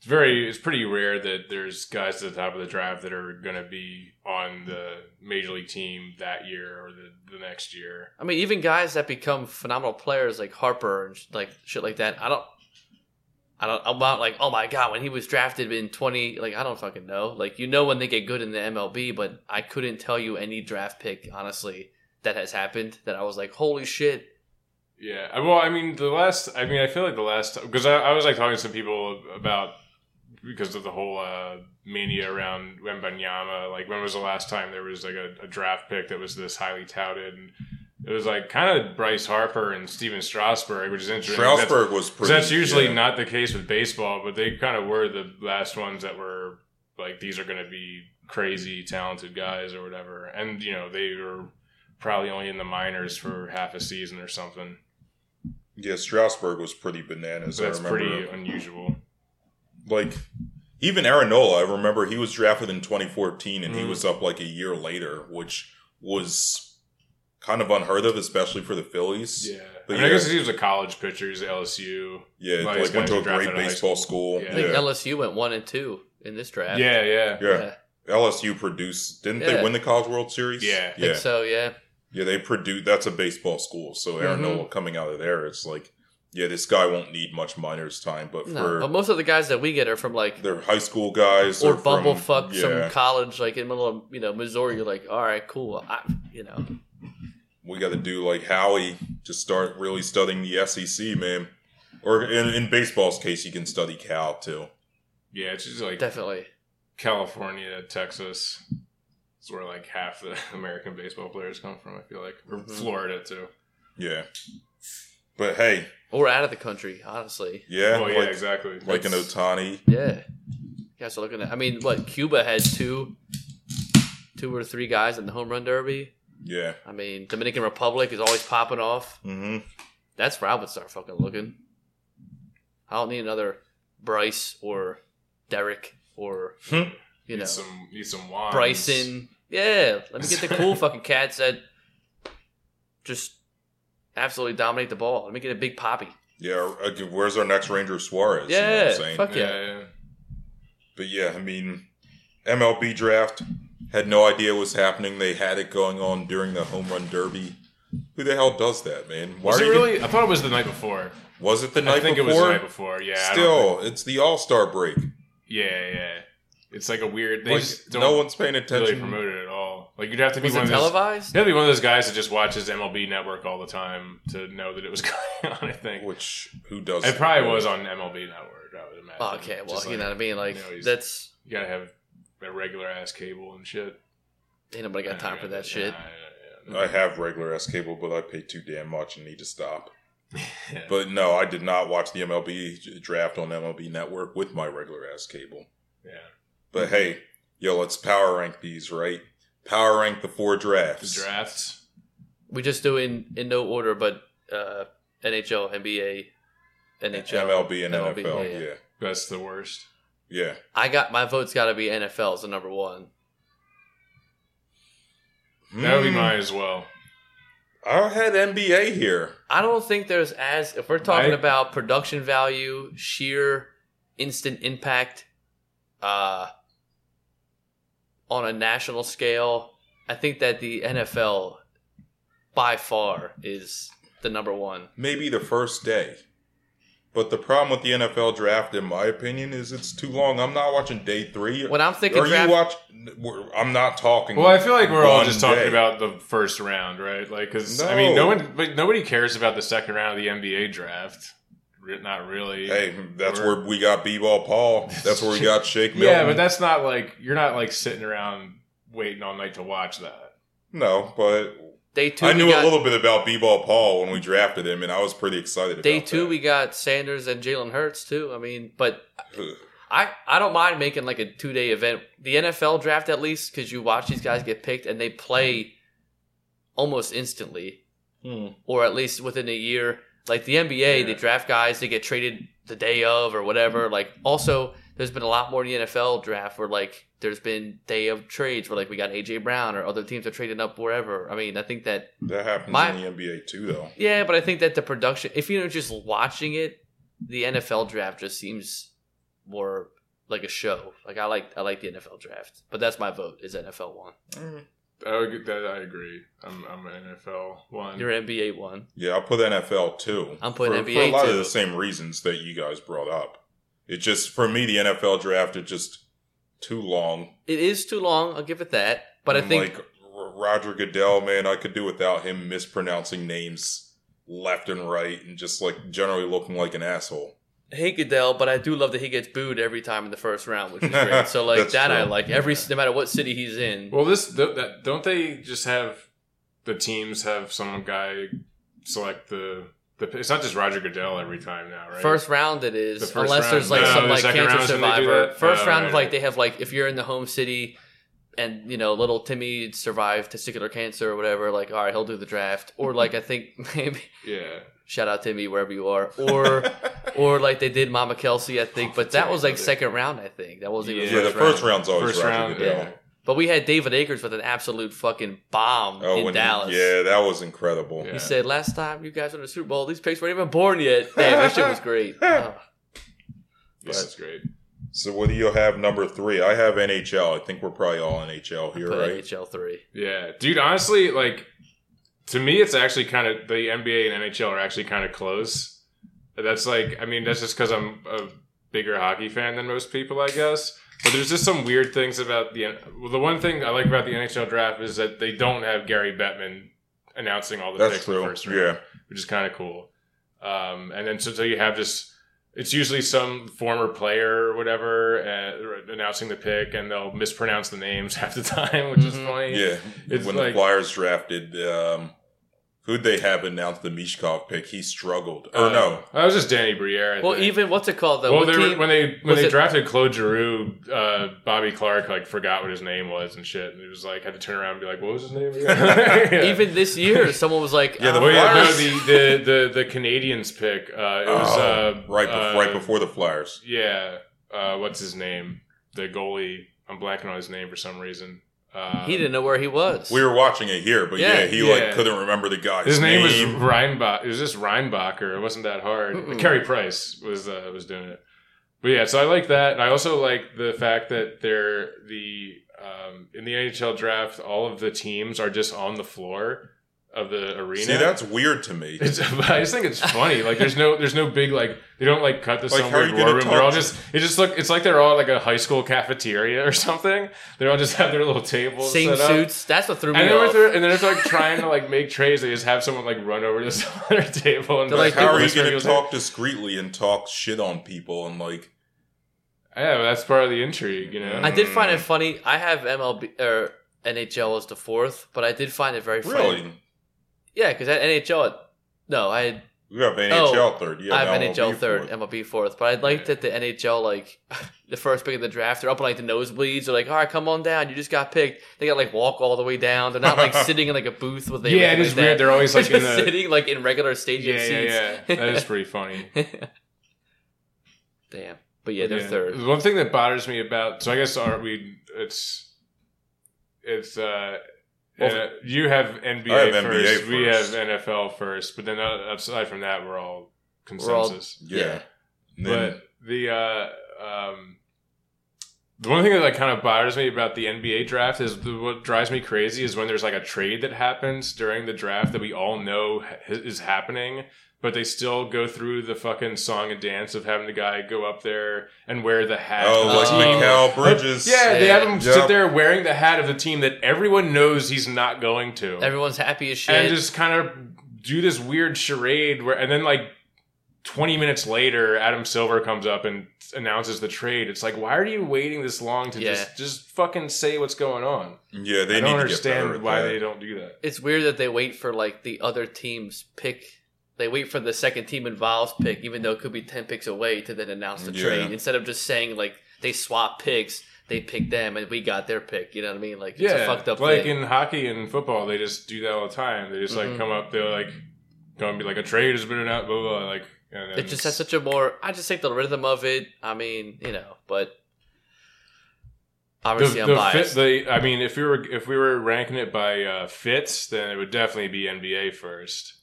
It's very, it's pretty rare that there's guys at the top of the draft that are going to be on the major league team that year or the, the next year. I mean, even guys that become phenomenal players like Harper and sh- like shit like that. I don't. I don't. I'm not like, oh my god, when he was drafted in 20, like I don't fucking know. Like you know when they get good in the MLB, but I couldn't tell you any draft pick honestly that has happened that I was like, holy shit. Yeah. Well, I mean, the last, I mean, I feel like the last, because I, I was like talking to some people about, because of the whole uh, mania around Wembanyama, like when was the last time there was like a, a draft pick that was this highly touted? And it was like kind of Bryce Harper and Stephen Strasburg, which is interesting. Strasburg was pretty. that's usually yeah. not the case with baseball, but they kind of were the last ones that were like, these are going to be crazy talented guys or whatever. And, you know, they were probably only in the minors for half a season or something. Yeah, Strasburg was pretty bananas. That's I remember. pretty unusual. Like even Aaron Nola, I remember he was drafted in 2014 and he Mhm. was up like a year later, which was kind of unheard of, especially for the Phillies. Yeah. But I, mean, I yeah. guess he was a college pitcher. He was at LSU. Yeah, Like, like, went to a great baseball school. school. Yeah. I think Yeah, LSU went one and two in this draft. Yeah, yeah. yeah. LSU produced. Didn't Yeah. they win the College World Series? Yeah. I think yeah, so. Yeah. yeah. They produced. That's a baseball school. So Mm-hmm. Aaronola coming out of there, it's like, yeah, this guy won't need much minors time, but No, for but most of the guys that we get are from like their high school guys or from- bumblefuck yeah. some college like in the middle of you know Missouri. You're like, all right, cool. I, you know, we got to do like Howie, to start really studying the SEC, man. Or in, in baseball's case, you can study Cal too. Yeah, it's just like definitely. California, Texas. It's where like half the (laughs) American baseball players come from, I feel like. Or Mhm. Florida, too. Yeah. But hey, or out of the country. Honestly, yeah, well, yeah, like, exactly. like an That's- Ohtani. yeah. You guys are looking at. I mean, what Cuba had two, two or three guys in the home run derby. Yeah. I mean, Dominican Republic is always popping off. hmm That's where I would start fucking looking. I don't need another Bryce or Darick or Hmm. you need know some need some wines. Bryson. Yeah, let me get the cool (laughs) fucking cats that just absolutely dominate the ball. Let me get a Big Papi. Yeah. uh, Where's our next Ranger Suarez? You know what Yeah, I'm fuck yeah. Yeah, yeah. But yeah, I mean, MLB draft had no idea what was happening. They had it going on during the home run derby. Who the hell does that, man? Why Was are it you really? I thought it was the night before. Was it the night I think before? it was the night before. Yeah. I don't Still, it's the All Star break. yeah, yeah. It's like a weird. They Like, no one's paying attention. promote it at all. Like you'd have to be Was one it of those. televised? You have to be one of those guys that just watches MLB Network all the time to know that it was (laughs) going on. I think Which who does? it probably was on MLB Network. I would imagine. Oh, okay, well, Just you like, know what I mean. Like you know, that's you gotta have a regular ass cable and shit. ain't nobody got time for that shit. Yeah, I have regular ass cable, but I pay too damn much and need to stop. yeah, (laughs) yeah. But no, I did not watch the MLB draft on MLB Network with my regular ass cable. yeah. But hey, yo, let's power rank these, right? Power rank the four The drafts. drafts. We just do in in no order, but uh, NHL, NBA, NHL, MLB and MLB, NFL. yeah, Yeah, yeah. That's the worst. yeah. I got my vote's got to be NFL as the number one. That would be Hmm. mine as well. I had NBA here. I don't think there's as if we're talking I- about production value, sheer instant impact, uh, on a national scale. I think that the NFL by far is the number one. Maybe the first day. But the problem with the NFL draft, in my opinion, is it's too long. I'm not watching day three. When I'm thinking Are draft, you watch? I'm not talking. Well, I feel like we're all one just talking day. about the first round, right? Like, because I mean, No. no one, but nobody cares about the second round of the NBA draft. Re- Not really. Hey, that's We're- where we got B-ball Paul. That's where we got (laughs) Shake Milton. yeah, but that's not like you're not like sitting around waiting all night to watch that. no. But day two, I knew got, a little bit about B-ball Paul when we drafted him, and I was pretty excited. Day about two, that. we got Sanders and Jalen Hurts too. I mean, but I I don't mind making like a two day event. The NFL draft at least because you watch these guys get picked and they play almost instantly, Hmm. or at least within a year. Like the NBA, they draft guys, they get traded the day of or whatever. Like also, there's been a lot more in the NFL draft where like there's been day of trades where like we got AJ Brown or other teams are trading up wherever. I mean, I think that That happens My- in the NBA too, though. yeah, but I think that the production, if you're just watching it, the NFL draft just seems more like a show. Like I like I like the NFL draft, but that's my vote is NFL one. Mm. I would, that I agree. I'm, I'm an NFL one. Your NBA one. Yeah, I'll put NFL two. I'm putting for, NBA for a lot too. of the same reasons that you guys brought up. It just for me, the NFL draft is just too long. It is too long. I'll give it that, but I And, think like Roger Goodell, man, I could do without him mispronouncing names left and right, and just like generally looking like an asshole. I hate Goodell, but I do love that he gets booed every time in the first round, which is great. (laughs) So like That's that, I like every no matter what city he's in. Well, this th- that, don't they just have the teams have some guy select the the? It's not just Roger Goodell every time now, right? First round it is, The first unless round. there's like No, some the like cancer round is when they do survivor. First Oh, round right, like they have like if you're in the home city and you know little Timmy survived testicular cancer or whatever, like all right, he'll do the draft. Or like I think (laughs) maybe yeah. shout out Timmy wherever you are. Or (laughs) or like they did Mama Kelce, I think, oh, but that was like second round, I think. That wasn't even Yeah, yeah, the first round's always First Roger round, Goodell. yeah. But we had David Akers with an absolute fucking bomb Oh, in when Dallas. yeah, that was incredible. Yeah. He said, "Last time you guys were won the Super Bowl, these picks weren't even born yet." Damn, that shit was great. Oh. This is great. So what do you have number three? I have NHL. I think we're probably all NHL here, Put right? NHL three. Yeah, dude. Honestly, like to me, it's actually kind of the NBA and NHL are actually kind of close. That's like, I mean, that's just because I'm a bigger hockey fan than most people, I guess. But there's just some weird things about the. Well, the one thing I like about the NHL draft is that they don't have Gary Bettman announcing all the That's picks in the first round, Yeah. which is kind of cool. Um, and then so, so you have just it's usually some former player or whatever uh, announcing the pick, and they'll mispronounce the names (laughs) half the time, which is Mhm. funny. Yeah. It's when like- the Flyers drafted um, Who'd they have announced the Michkov pick? He struggled. Or no. that was just Danny Briere. I Well, think. even what's it called though? well, they were, when they when they it- drafted Claude Giroux, uh, Bobby Clarke like forgot what his name was and shit, and he was like had to turn around and be like, "What was his name?" Again? (laughs) (laughs) Yeah. even this year, someone was like, Yeah, the "Oh, Well, yeah, no, Flyers- the, the, the, the Canadiens pick. Uh, it was Oh, uh, right, bef- uh, right before the Flyers. Yeah, uh, what's his name? The goalie. I'm blanking on his name for some reason. Uh, he didn't know where he was. We were watching it here, but yeah, Yeah, he yeah. like couldn't remember the guy. His name, was name. Reinbach. It was just Reinbacher. It wasn't that hard. Mm-mm. Carey Price was uh, was doing it. But yeah, so I like that, and I also like the fact that they're the um, in the NHL draft, all of the teams are just on the floor of the arena. See, that's weird to me. (laughs) It's, I just think it's funny. Like, there's no, there's no big like. They don't like cut the Like, some how weird war room. They're all just. It just look. It's like they're all like a high school cafeteria or something. They all just have their little tables. Same set up. suits. That's what threw me And then, if off. they're, and then if they're like trying to like make trades, they just have someone like run over to (laughs) this other table and They're Like, like, how are you going to people's ear. talk discreetly and talk shit on people and like? Yeah, but that's part of the intrigue, you know. I did find it funny. I have MLB or NHL as the fourth, but I did find it very funny. Really, Yeah, because at NHL, no, I had we have NHL Oh, third. Yeah, I have now NHL MLB third, fourth. MLB fourth. But I liked that the NHL, like (laughs) the first pick of the draft, they're up in like the nosebleeds. They're like, "All right, come on down. You just got picked." They got like walk all the way down. They're not like (laughs) sitting in like a booth with the Yeah, it is weird. They're always, (laughs) like, just in the- sitting like in regular stadium yeah, yeah, seats. yeah. That is pretty funny. Damn, but yeah, they're Yeah. third. One thing that bothers me about so I guess are we it's it's uh, Well, uh you have NBA, I have NBA first, we have. NFL first, but then uh, aside from that we're all We're all- consensus. Yeah, Yeah. Then, but the uh um the one thing that like kind of bothers me about the NBA draft is the, what drives me crazy is when there's like a trade that happens during the draft that we all know ha- is happening, but they still go through the fucking song and dance of having the guy go up there and wear the hat. oh, of the like team. Mikal Bridges. Yeah, they have him Yep. sit there wearing the hat of the team that everyone knows he's not going to, Everyone's happy as shit. and just kind of do this weird charade where, and then like. 20 minutes later Adam Silver comes up and announces the trade. It's like why are you waiting this long to Yeah. just just fucking say what's going on? Yeah, they I don't to get understand why that. they don't do that. it's weird that they wait for like the other team's pick. They wait for the second team involved's pick, even though it could be ten picks away, to then announce the Yeah. trade instead of just saying like they swap picks. They pick them, and we got their pick. You know what I mean? Like it's Yeah, a fucked up like thing. in hockey and football, they just do that all the time. They just like Mhm. come up, they're like gonna be like a trade has been announced, blah blah. blah like and it just has such a more. I just think the rhythm of it. I mean, you know, but the, obviously I'm the biased. fit. The I mean, if we were if we were ranking it by uh, fits, then it would definitely be NBA first.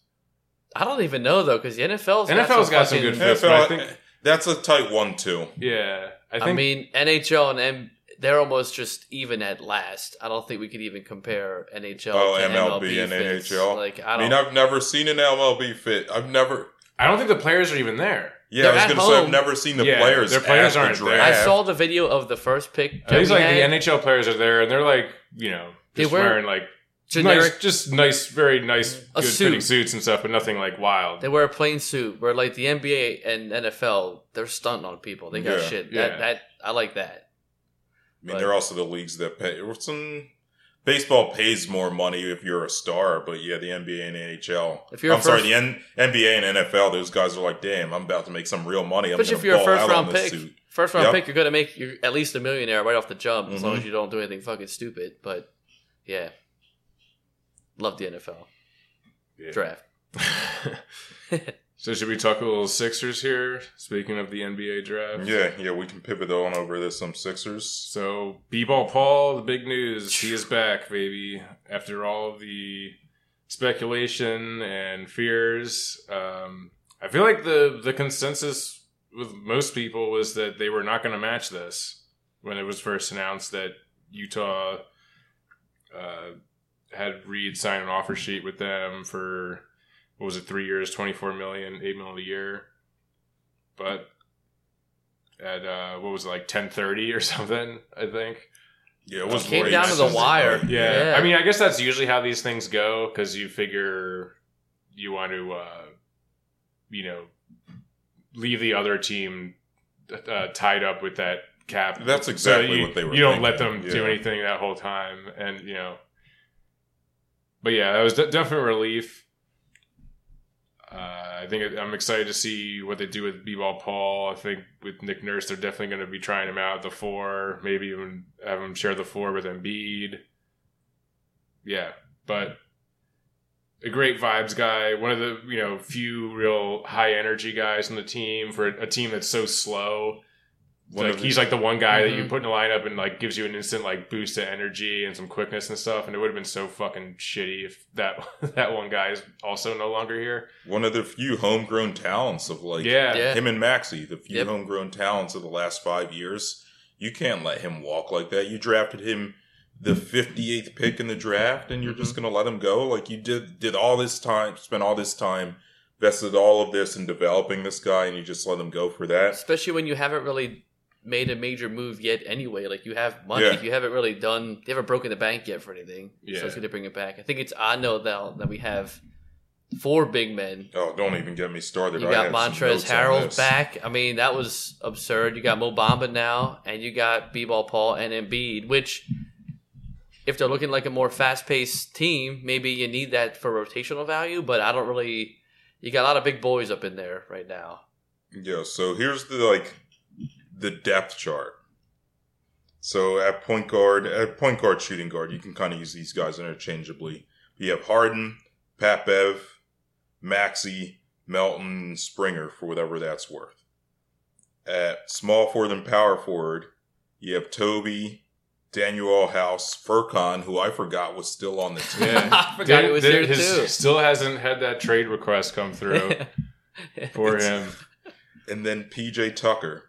I don't even know though because the NFL's NFL's got some fucking- good fits, but NFL, I think that's a tight one too. yeah, I I, mean, NHL and M, they're almost just even at last. I don't think we could even compare NHL Oh, to MLB, MLB and fits. NHL. Like I I, don't. mean, I've never seen an MLB fit. I've never. I don't think the players are even there. Yeah, They're I was going to say I've never seen the Yeah, players. their players at aren't there. draft. I saw the video of the first pick. At that least we like had. the NHL players are there, and they're like you know They just wearing like generic. nice, just nice, very nice, good suit. fitting suits and stuff, but nothing like wild. They wear a plain suit. Where like the NBA and NFL, they're stunting on people. They got Yeah, shit. yeah. That that I like that. I mean, But- they're also the leagues that pay. Some baseball pays more money if you're a star, but yeah, the NBA and NHL. If you're a I'm sorry, the N- NBA and NFL, those guys are like, damn, I'm about to make some real money. I'm But going if to you're a first out round on this pick, suit. first round Yep. pick, you're gonna make you at least a millionaire right off the jump as long as mm-hmm. you don't do anything fucking stupid. But yeah, love the NFL Yeah. draft. (laughs) (laughs) so should we talk a little Sixers here? Speaking of the NBA draft, Yeah, yeah, we can pivot on over to some Sixers. So B-ball Paul, the big news, he is back, baby. After all the speculation and fears, um, I feel like the the consensus with most people was that they were not going to match this when it was first announced that Utah uh, had Reed sign an offer sheet with them for what was it, three years, twenty four million, eight million a year, but at uh, what was it like ten thirty or (laughs) something? I think. Yeah, it was Came right down to the wire. Yeah. Yeah. I mean, I guess that's usually how these things go because you figure you want to, uh, you know, leave the other team uh, tied up with that cap. That's exactly you, what they were You don't let thinking, them do anything that whole time, and you know. But yeah, that was de- definitely relief. Uh, I think I'm excited to see what they do with B-ball Paul. I think with Nick Nurse, they're definitely going to be trying him out the four, maybe even have him share the four with Embiid. Yeah, but a great vibes guy, one of the you know few real high energy guys on the team for a team that's so slow. One like of the- he's like the one guy that you Mhm. put in the lineup and like gives you an instant like boost of energy and some quickness and stuff. And it would have been so fucking shitty if that (laughs) that one guy is also no longer here. one of the few homegrown talents of like yeah, Yeah. him and Maxey, the few Yep. homegrown talents of the last five years. You can't let him walk like that. You drafted him the 58th pick in the draft, and you're just Mm-hmm. going to let him go. Like you did, did all this time, spent all this time, vested all of this in developing this guy, and you just let him go for that. Especially when you haven't really made a major move yet anyway. Like you have money. Yeah. You haven't really done you haven't broken the bank yet for anything. Yeah. So it's gonna bring it back. I think it's odd note now that we have four big men. Oh, don't even get me started. You got Montrez notes on Harrell this. back. I mean, that was absurd. You got Mo Bamba now, and you got B-ball Paul and Embiid, which if they're looking like a more fast-paced team, maybe you need that for rotational value. But I don't really. You got a lot of big boys up in there right now. Yeah, so here's the like the depth chart. So at point guard, at point guard, shooting guard, you can kind of use these guys interchangeably. You have Harden, Pat Bev, Maxey, Melton, Springer for whatever that's worth. At small forward and power forward, you have Toby, Danuel House, Furkan, who I forgot was still on the (laughs) team. I forgot he was Did- here his- too. Still hasn't had that trade request come through (laughs) for him. and then PJ Tucker.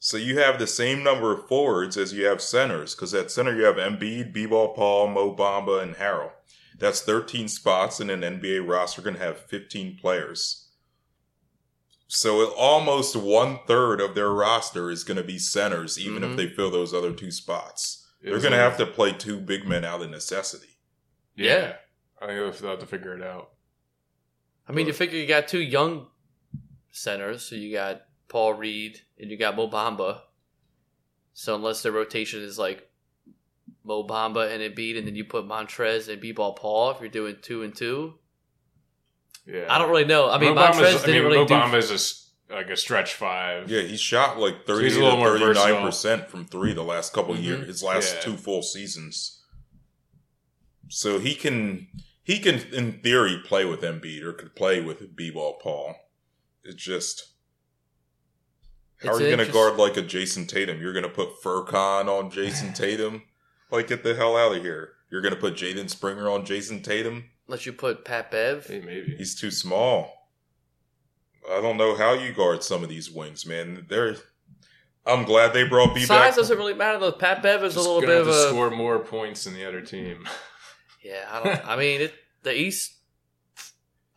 So you have the same number of forwards as you have centers, because at center you have Embiid, B-Ball Paul, Mo Bamba, and Harrell. That's 13 spots and an NBA roster going to have 15 players. So almost one third of their roster is going to be centers, even Mhm. if they fill those other two spots. They're going to have to play two big men out of necessity. Yeah, I think they'll have to figure it out. I mean, you figure you got two young centers, so you got Paul Reed and you got Mo Bamba. So unless the rotation is like Mo Bamba and Embiid, and then you put Montrez and B-ball Paul, if you're doing two and two, Yeah, I don't really know. I mean, Mo Bamba's- Montrez didn't really do. Mo Bamba's a s- like a stretch five. Yeah, he shot like 30 he's a to 39 percent from three the last couple Mhm. years, his last Yeah. two full seasons. So he can he can in theory play with Embiid or could play with B-ball Paul. It's just how It's are you going to guard like a Jayson Tatum? You're going to put Furkan on Jayson (sighs) Tatum? Like get the hell out of here! You're going to put Jaden Springer on Jayson Tatum? Unless you put Pat Bev. Hey, maybe. He's too small. I don't know how you guard some of these wings, man. They're. I'm glad they brought B Size back. doesn't really matter though. Pat Bev is Just a little bit have of to a score more points than the other team. yeah. I don't. I mean, it, the East.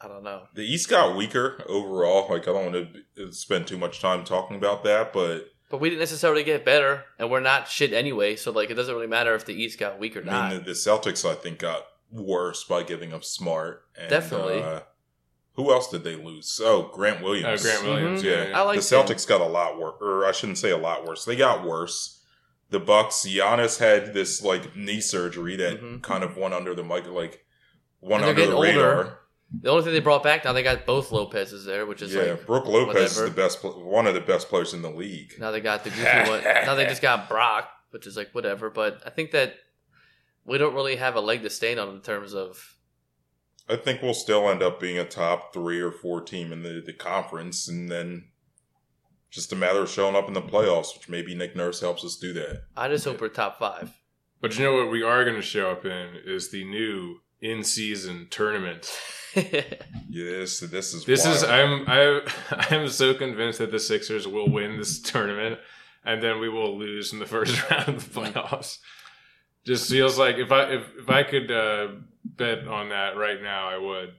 I don't know. The East got weaker overall. Like I don't want to spend too much time talking about that, but But we didn't necessarily get better, and we're not shit anyway. So like, it doesn't really matter if the East got weak or I not. mean the, the Celtics I think got worse by giving up Smart. And, Definitely. Uh, who else did they lose? Oh, Grant Williams. Uh, Grant Williams. Mhm. Yeah, Yeah, I like the Celtics got a lot worse, or I shouldn't say a lot worse. They got worse. The Bucks, Giannis had this like knee surgery that Mhm. kind of went under the mic, like one And under the getting older. Radar. The only thing they brought back now they got both Lopez's there, which is Yeah, like Brook Lopez is the best, pl- one of the best players in the league. now they got the goofy one. Now they just got Brock, which is like whatever. But I think that we don't really have a leg to stand on in terms of I think we'll still end up being a top three or four team in the, the conference, and then just a matter of showing up in the playoffs, which maybe Nick Nurse helps us do that. I just hope we're top five. But you know what we are going to show up in is the new in-season tournament. (laughs) Yes, this is This is. I'm I (laughs) I'm so convinced that the Sixers will win this tournament, and then we will lose in the first (laughs) round of the playoffs. Just feels like if I if, if I could uh, bet on that right now, I would.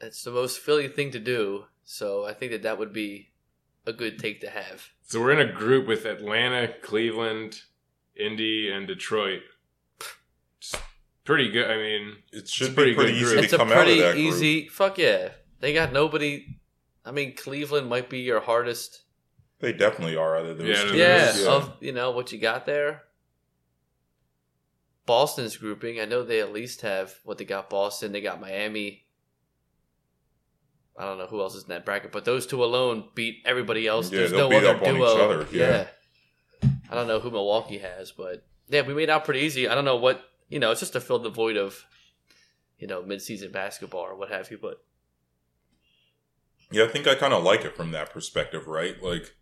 it's the most Philly thing to do, so I think that that would be a good take to have. So we're in a group with Atlanta, Cleveland, Indy, and Detroit. It's pretty good. I mean, it should it's a pretty be pretty good easy group. to It's a come out of pretty that group. easy. Fuck yeah, they got nobody. I mean, Cleveland might be your hardest. They definitely are Other than those. Yeah, two. It Yeah, of you know what you got there. Boston's grouping. I know they at least have what they got. Boston. They got Miami. I don't know who else is in that bracket, but those two alone beat everybody else. Yeah, There's no beat other up on each duo. other, yeah. I don't know who Milwaukee has, but yeah, we made out pretty easy. I don't know what you know. It's just to fill the void of you know mid-season basketball or what have you. But Yeah, I think I kind of like it from that perspective, right? Like,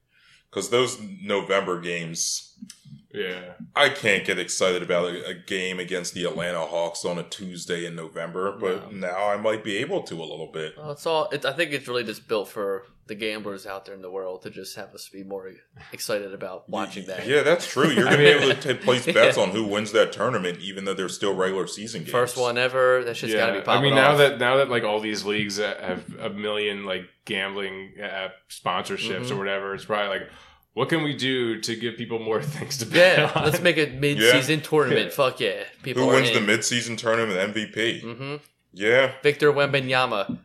because those November games, Yeah. I can't get excited about a, a game against the Atlanta Hawks on a Tuesday in November, but now I might be able to a little bit. well, it's all. It, I think it's really just built for the gamblers out there in the world to just have us be more excited about watching that. Yeah, that's true. You're (laughs) gonna be able to t- place bets on who wins that tournament, even though they're still regular season games. First one ever. That shit's got to be I mean, now off. that now that like all these leagues have a million like gambling uh, sponsorships Mhm. or whatever, it's probably like, what can we do to give people more (laughs) things to bet yeah, on? let's make a mid-season tournament. Yeah. Fuck yeah, people Who wins in. the midseason tournament MVP? hmm Yeah, Victor Wembanyama,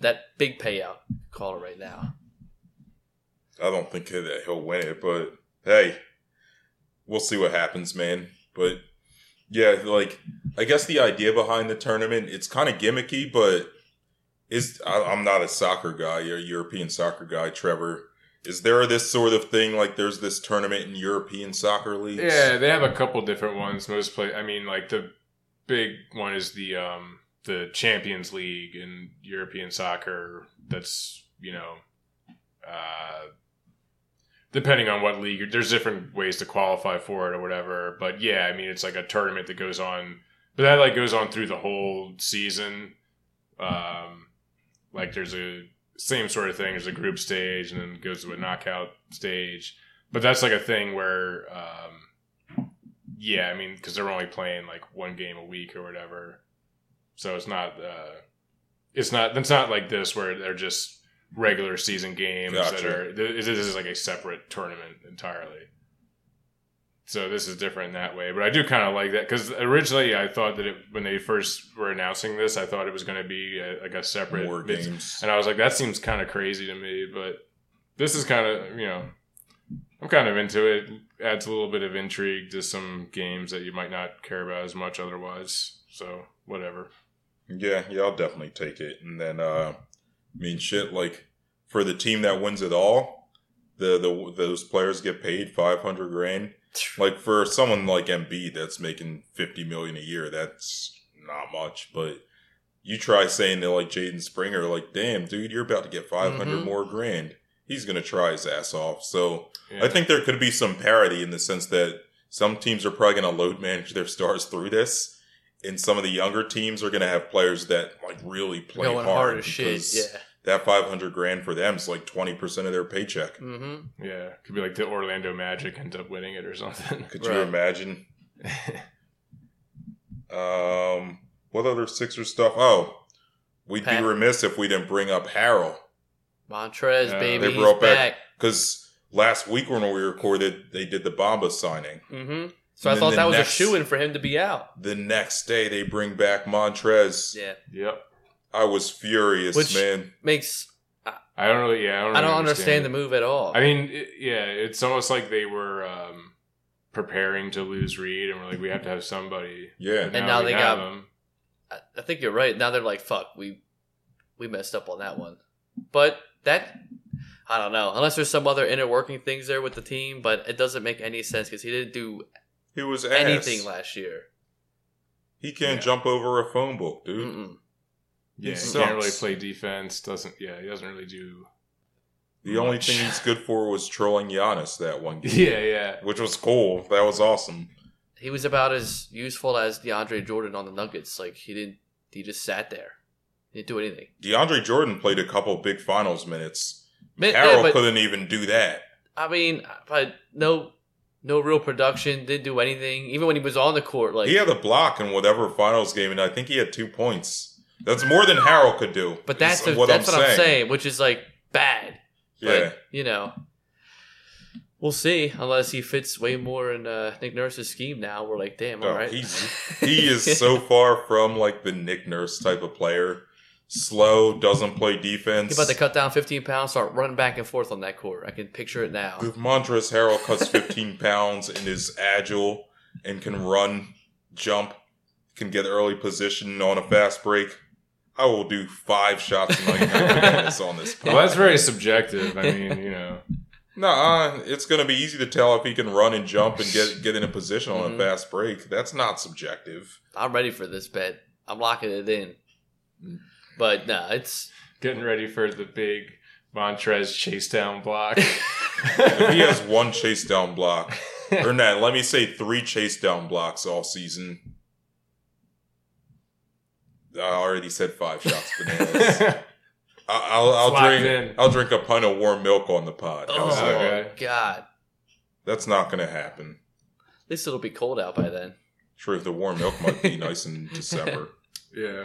that big payout. Call it right now. I don't think that he'll win it, but hey, we'll see what happens, man. But yeah, like I guess the idea behind the tournament it's kind of gimmicky, but is I, I'm not a soccer guy, you're a European soccer guy, Trevor. Is there this sort of thing like there's this tournament in European soccer leagues? Yeah, they have a couple different ones. Most play. I mean, like the big one is the um the Champions League in European soccer. That's you know, uh, depending on what league. There's different ways to qualify for it or whatever. But yeah, I mean, it's like a tournament that goes on, but that like goes on through the whole season. Um, like there's a same sort of thing. There's a group stage and then goes to a knockout stage. But that's like a thing where, um, yeah, I mean, because they're only playing like one game a week or whatever, so it's not, uh, it's not, it's not like this where they're just regular season games that are. This is like a separate tournament entirely. So this is different in that way, but I do kind of like that because originally I thought that it, when they first were announcing this, I thought it was going to be a, like a separate more mid- games. and I was like, that seems kind of crazy to me, but this is kind of, you know, I'm kind of into it. Adds a little bit of intrigue to some games that you might not care about as much otherwise. So, whatever. Yeah, yeah, I'll definitely take it. And then, uh, I mean, shit, like for the team that wins it all, the the those players get paid five hundred grand. Like for someone like Embiid that's making fifty million a year, that's not much. But you try saying to like Jaden Springer, like, damn, dude, you're about to get 500 Mhm. more grand. He's gonna try his ass off. So Yeah. I think there could be some parity in the sense that some teams are probably going to load manage their stars through this, and some of the younger teams are going to have players that like really play Going hard, hard as shit. Yeah. That five hundred grand for them is like twenty percent of their paycheck. Mm-hmm. yeah, could be like the Orlando Magic end up winning it or something. Could you imagine? (laughs) Um, what other Sixer stuff? Oh, we'd Pat. be remiss if we didn't bring up Harrell Montrez, Yeah. baby, They brought back- back. because last week when we recorded, they did the Bamba signing. Mm-hmm. So I thought then that was next- a shoe in for him to be out. The next day, they bring back Montrez. Yeah. yep. I was furious, Which- man. Makes I don't really. Yeah, I don't. I really don't understand the move at all. I mean, it, yeah, it's almost like they were um, preparing to lose Reed, and we're like, we have to have somebody. (laughs) Yeah, and now we they got- him. I, I think you're right. Now they're like, fuck, we we messed up on that one. But that I don't know. Unless there's some other inner working things there with the team, but it doesn't make any sense because he didn't do he was ass. anything last year. He can't Yeah. jump over a phone book, dude. Mm-mm. Yeah, he sucks. can't really play defense. Doesn't. Yeah, he doesn't really do. The only thing he's good for was trolling Giannis that one game, Yeah, yeah. which was cool. That was awesome. He was about as useful as DeAndre Jordan on the Nuggets. Like he didn't. He just sat there. He didn't do anything. DeAndre Jordan played a couple big finals minutes. Man, Harrell yeah, but- couldn't even do that. I mean, but no, no real production. Didn't do anything. Even when he was on the court, like he had a block in whatever finals game, and I think he had two points. That's more than Harrell could do. But that's the, what, that's I'm, what saying. I'm saying, which is like bad. Yeah, But, you know, we'll see. Unless he fits way more in uh, Nick Nurse's scheme now, we're like, damn, Oh, all right. (laughs) he is so far from like the Nick Nurse type of player. Slow, doesn't play defense. He's about to cut down 15 pounds, start running back and forth on that court. I can picture it now. If Montrezl Harrell cuts 15 (laughs) pounds and is agile and can run, jump, can get early position on a fast break, I will do five shots tonight Nick Bananas on this. (laughs) Well, that's very subjective. I mean, you know. (laughs) No, uh, it's going to be easy to tell if he can run and jump and get get in a position on Mhm. a fast break. That's not subjective. I'm ready for this bet. I'm locking it in. But no, it's Getting ready for the big Montrez chase down block. (laughs) If he has one chase down block, or not, let me say three chase down blocks all season. I already said five shots (laughs) bananas. I- I'll, I'll drink. in. I'll drink a pint of warm milk on the pod. oh How's? Okay. god. That's not going to happen. At least it'll be cold out by then. Sure, the warm milk might be nice in (laughs) December, yeah.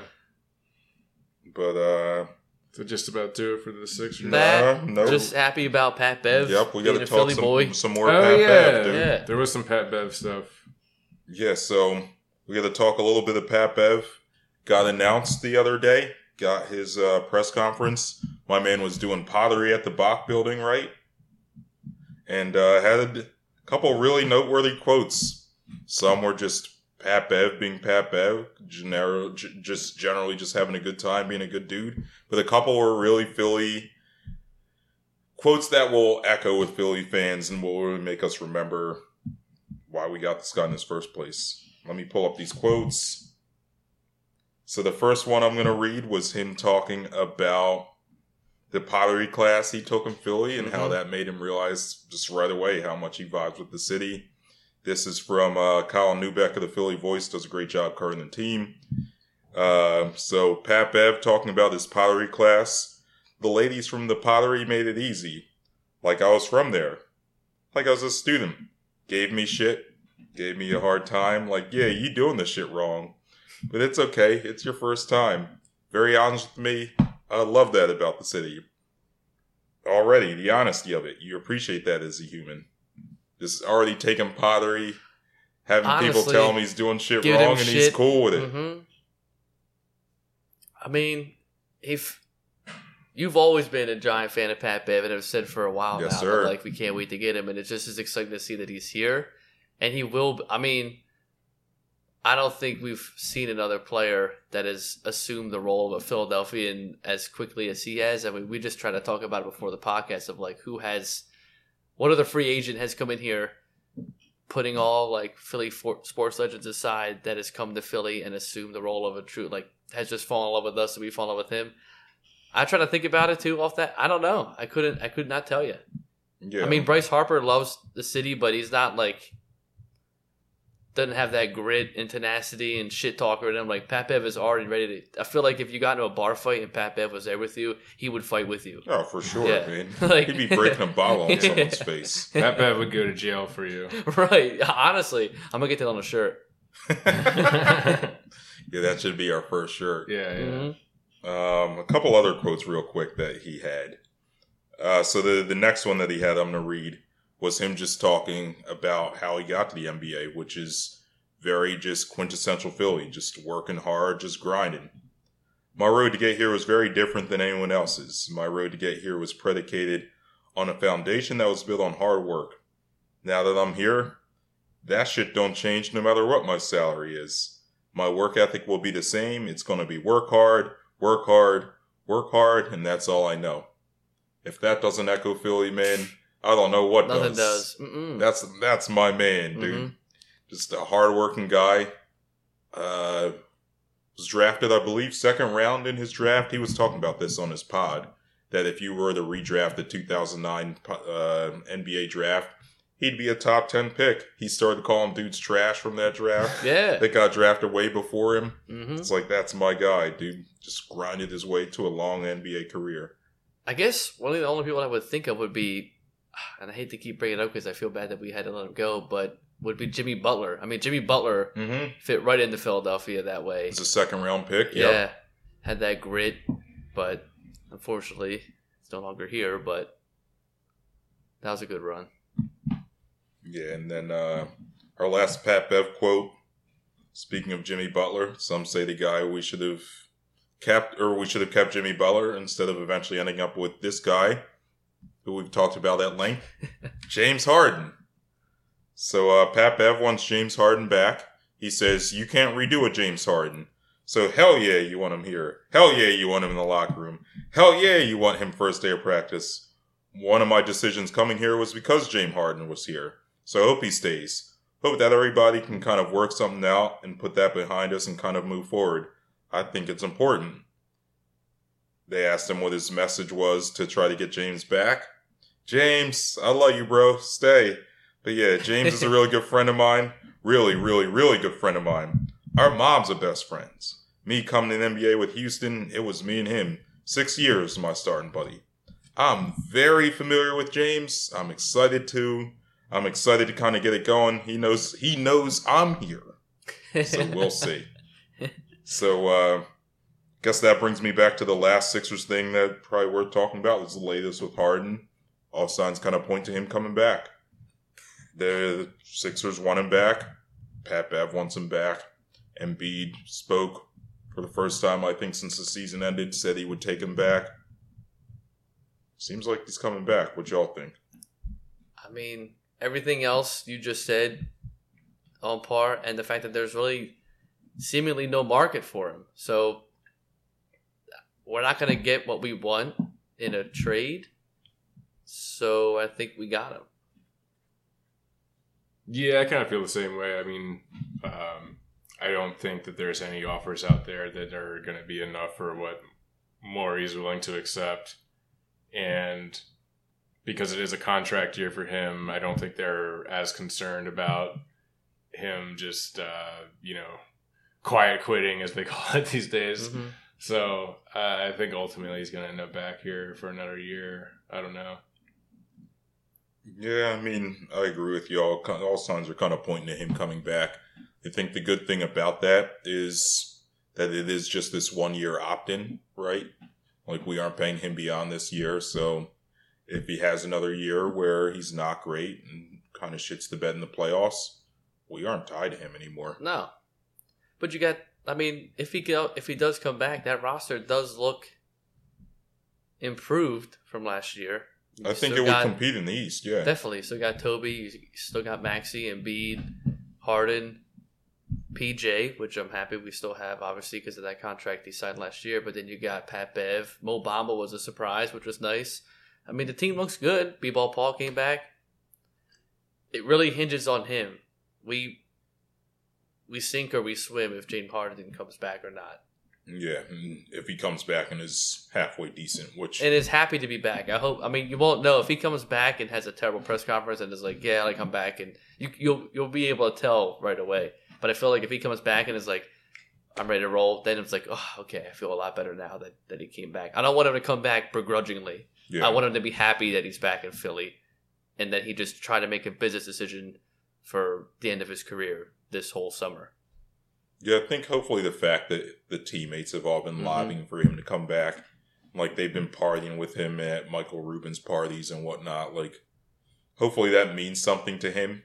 but uh, So just about do it for the six. Matt, no. just happy about Pat Bev. yep, we got to talk some, boy. some more Oh, Pat yeah. Bev, dude. Yeah. There was some Pat Bev stuff. Yeah, so we got to talk a little bit of Pat Bev. Got announced the other day. Got his uh, press conference. My man was doing pottery at the Bok building, right? And uh, had a couple really noteworthy quotes. Some were just Pat Bev being Pat Bev, j- just generally just having a good time, being a good dude. But a couple were really Philly quotes that will echo with Philly fans and will really make us remember why we got this guy in this first place. Let me pull up these quotes. So the first one I'm going to read was him talking about the pottery class he took in Philly and how Mhm. that made him realize just right away how much he vibes with the city. This is from uh, Kyle Neubeck of the Philly Voice. Does a great job covering the team. Uh, so Pat Bev talking about his pottery class. The ladies from the pottery made it easy, like I was from there, like I was a student. Gave me shit, gave me a hard time. Like, yeah, you doing this shit wrong, but it's okay. It's your first time. Very honest with me. I love that about the city. Already, the honesty of it. You appreciate that as a human. Just already taking pottery, having people tell him he's doing shit wrong, and he's cool with it. hmm I mean, if you've always been a giant fan of Pat Bev and have said for a while Yes, now, like we can't wait to get him, and it's just as exciting to see that he's here, and he will. I mean, I don't think we've seen another player that has assumed the role of a Philadelphian as quickly as he has. I mean, we just tried to talk about it before the podcast of like who has, what other free agent has come in here, putting all like Philly for, sports legends aside, that has come to Philly and assumed the role of a true like has just fallen in love with us and we fall in love with him. I try to think about it too. Off that, I don't know. I couldn't. I could not tell you. Yeah. I mean, Bryce Harper loves the city, but he's not like doesn't have that grit and tenacity and shit talker in him. Like Pat Bev is already ready to. I feel like if you got into a bar fight and Pat Bev was there with you, he would fight with you. Oh, for sure, Yeah. man. (laughs) Like- He'd be breaking a bottle on Yeah. (laughs) someone's face. Pat Bev would go to jail for you. (laughs) right? Honestly, I'm gonna get that on a shirt. yeah, Yeah, that should be our first shirt. yeah. Mhm. Um, a couple other quotes, real quick, that he had. Uh, so the the next one that he had, I'm gonna read, was him just talking about how he got to the NBA, which is very just quintessential Philly, just working hard, just grinding. My road to get here was very different than anyone else's. My road to get here was predicated on a foundation that was built on hard work. Now that I'm here, that shit don't change no matter what my salary is. My work ethic will be the same. It's going to be work hard, work hard, work hard, and that's all I know. If that doesn't echo Philly, man, I don't know what Nothing does. does. That's that's my man, dude. Mhm. Just a hardworking guy. Uh, was drafted, I believe, second round in his draft. He was talking about this on his pod that if you were to redraft the 2009 uh, NBA draft, he'd be a top 10 pick. He started calling dudes trash from that draft. (laughs) Yeah. That got drafted way before him. hmm It's like that's my guy, dude. Just grinded his way to a long NBA career. I guess one of the only people I would think of would be, (sighs) and I hate to keep bringing it up because I feel bad that we had to let him go, but would be Jimmy Butler. I mean, Jimmy Butler Mm-hmm. fit right into Philadelphia that way. It's a second round pick. Yeah, Yep. had that grit, but unfortunately, it's no longer here. But that was a good run. Yeah, and then uh, our last Pat Bev quote. Speaking of Jimmy Butler, some say the guy we should have kept, or we should have kept Jimmy Butler instead of eventually ending up with this guy, who we've talked about at length, James Harden. So uh, Pat Bev wants James Harden back. He says you can't redo a James Harden. So hell yeah, you want him here. Hell yeah, you want him in the locker room. Hell yeah, you want him first day of practice. One of my decisions coming here was because James Harden was here. So I hope he stays. Hope that everybody can kind of work something out and put that behind us and kind of move forward. I think it's important. They asked him what his message was to try to get James back. James, I love you, bro. Stay. But yeah, James is a really good friend of mine. Really, really, really good friend of mine. Our moms are best friends. Me coming to the NBA with Houston, it was me and him. Six years, my starting buddy. I'm very familiar with James. I'm excited to. I'm excited to kind of get it going. He knows he knows I'm here. So we'll see. (laughs) So uh guess that brings me back to the last Sixers thing that probably worth talking about is the latest with Harden. All signs kind of point to him coming back. The Sixers want him back. Pat Bev wants him back. Embiid spoke for the first time, I think, since the season ended, said he would take him back. Seems like he's coming back. What y'all think? I mean, everything else you just said on par, and the fact that there's really seemingly no market for him. So we're not going to get what we want in a trade. So I think we got him. Yeah, I kind of feel the same way. I mean, um, I don't think that there's any offers out there that are going to be enough for what Morey's willing to accept. And because it is a contract year for him, I don't think they're as concerned about him just, uh, you know, quiet quitting, as they (laughs) call it these days. Mhm. So uh, I think ultimately he's going to end up back here for another year. I don't know. Yeah, I mean, I agree with you all. All signs are kind of pointing to him coming back. I think the good thing about that is that it is just this one year opt in, right? Like, we aren't paying him beyond this year. So, if he has another year where he's not great and kind of shits the bed in the playoffs, we aren't tied to him anymore. No, but you got. I mean, if he go, if he does come back, that roster does look improved from last year. I think it would compete in the East, yeah. Definitely. Still got Toby. You still got Maxey and Bede, Harden, PJ, which I'm happy we still have, obviously, because of that contract he signed last year. But then you got Pat Bev. Mo Bamba was a surprise, which was nice. I mean, the team looks good. B-Ball Paul came back. It really hinges on him. We we sink or we swim if James Harden comes back or not. Yeah, hmm, if he comes back and is halfway decent, which and is happy to be back. I hope. I mean, you won't know if he comes back and has a terrible press conference and is like, "Yeah, like I come back," and you, you'll you'll be able to tell right away. But I feel like if he comes back and is like, "I'm ready to roll," then it's like, "Oh, okay, I feel a lot better now that that he came back." I don't want him to come back begrudgingly. yeah, I want him to be happy that he's back in Philly, and that he just tried to make a business decision for the end of his career this whole summer. Yeah, I think hopefully the fact that the teammates have all been Mhm. lobbying for him to come back, like they've been partying with him at Michael Rubin's parties and whatnot, like hopefully that means something to him.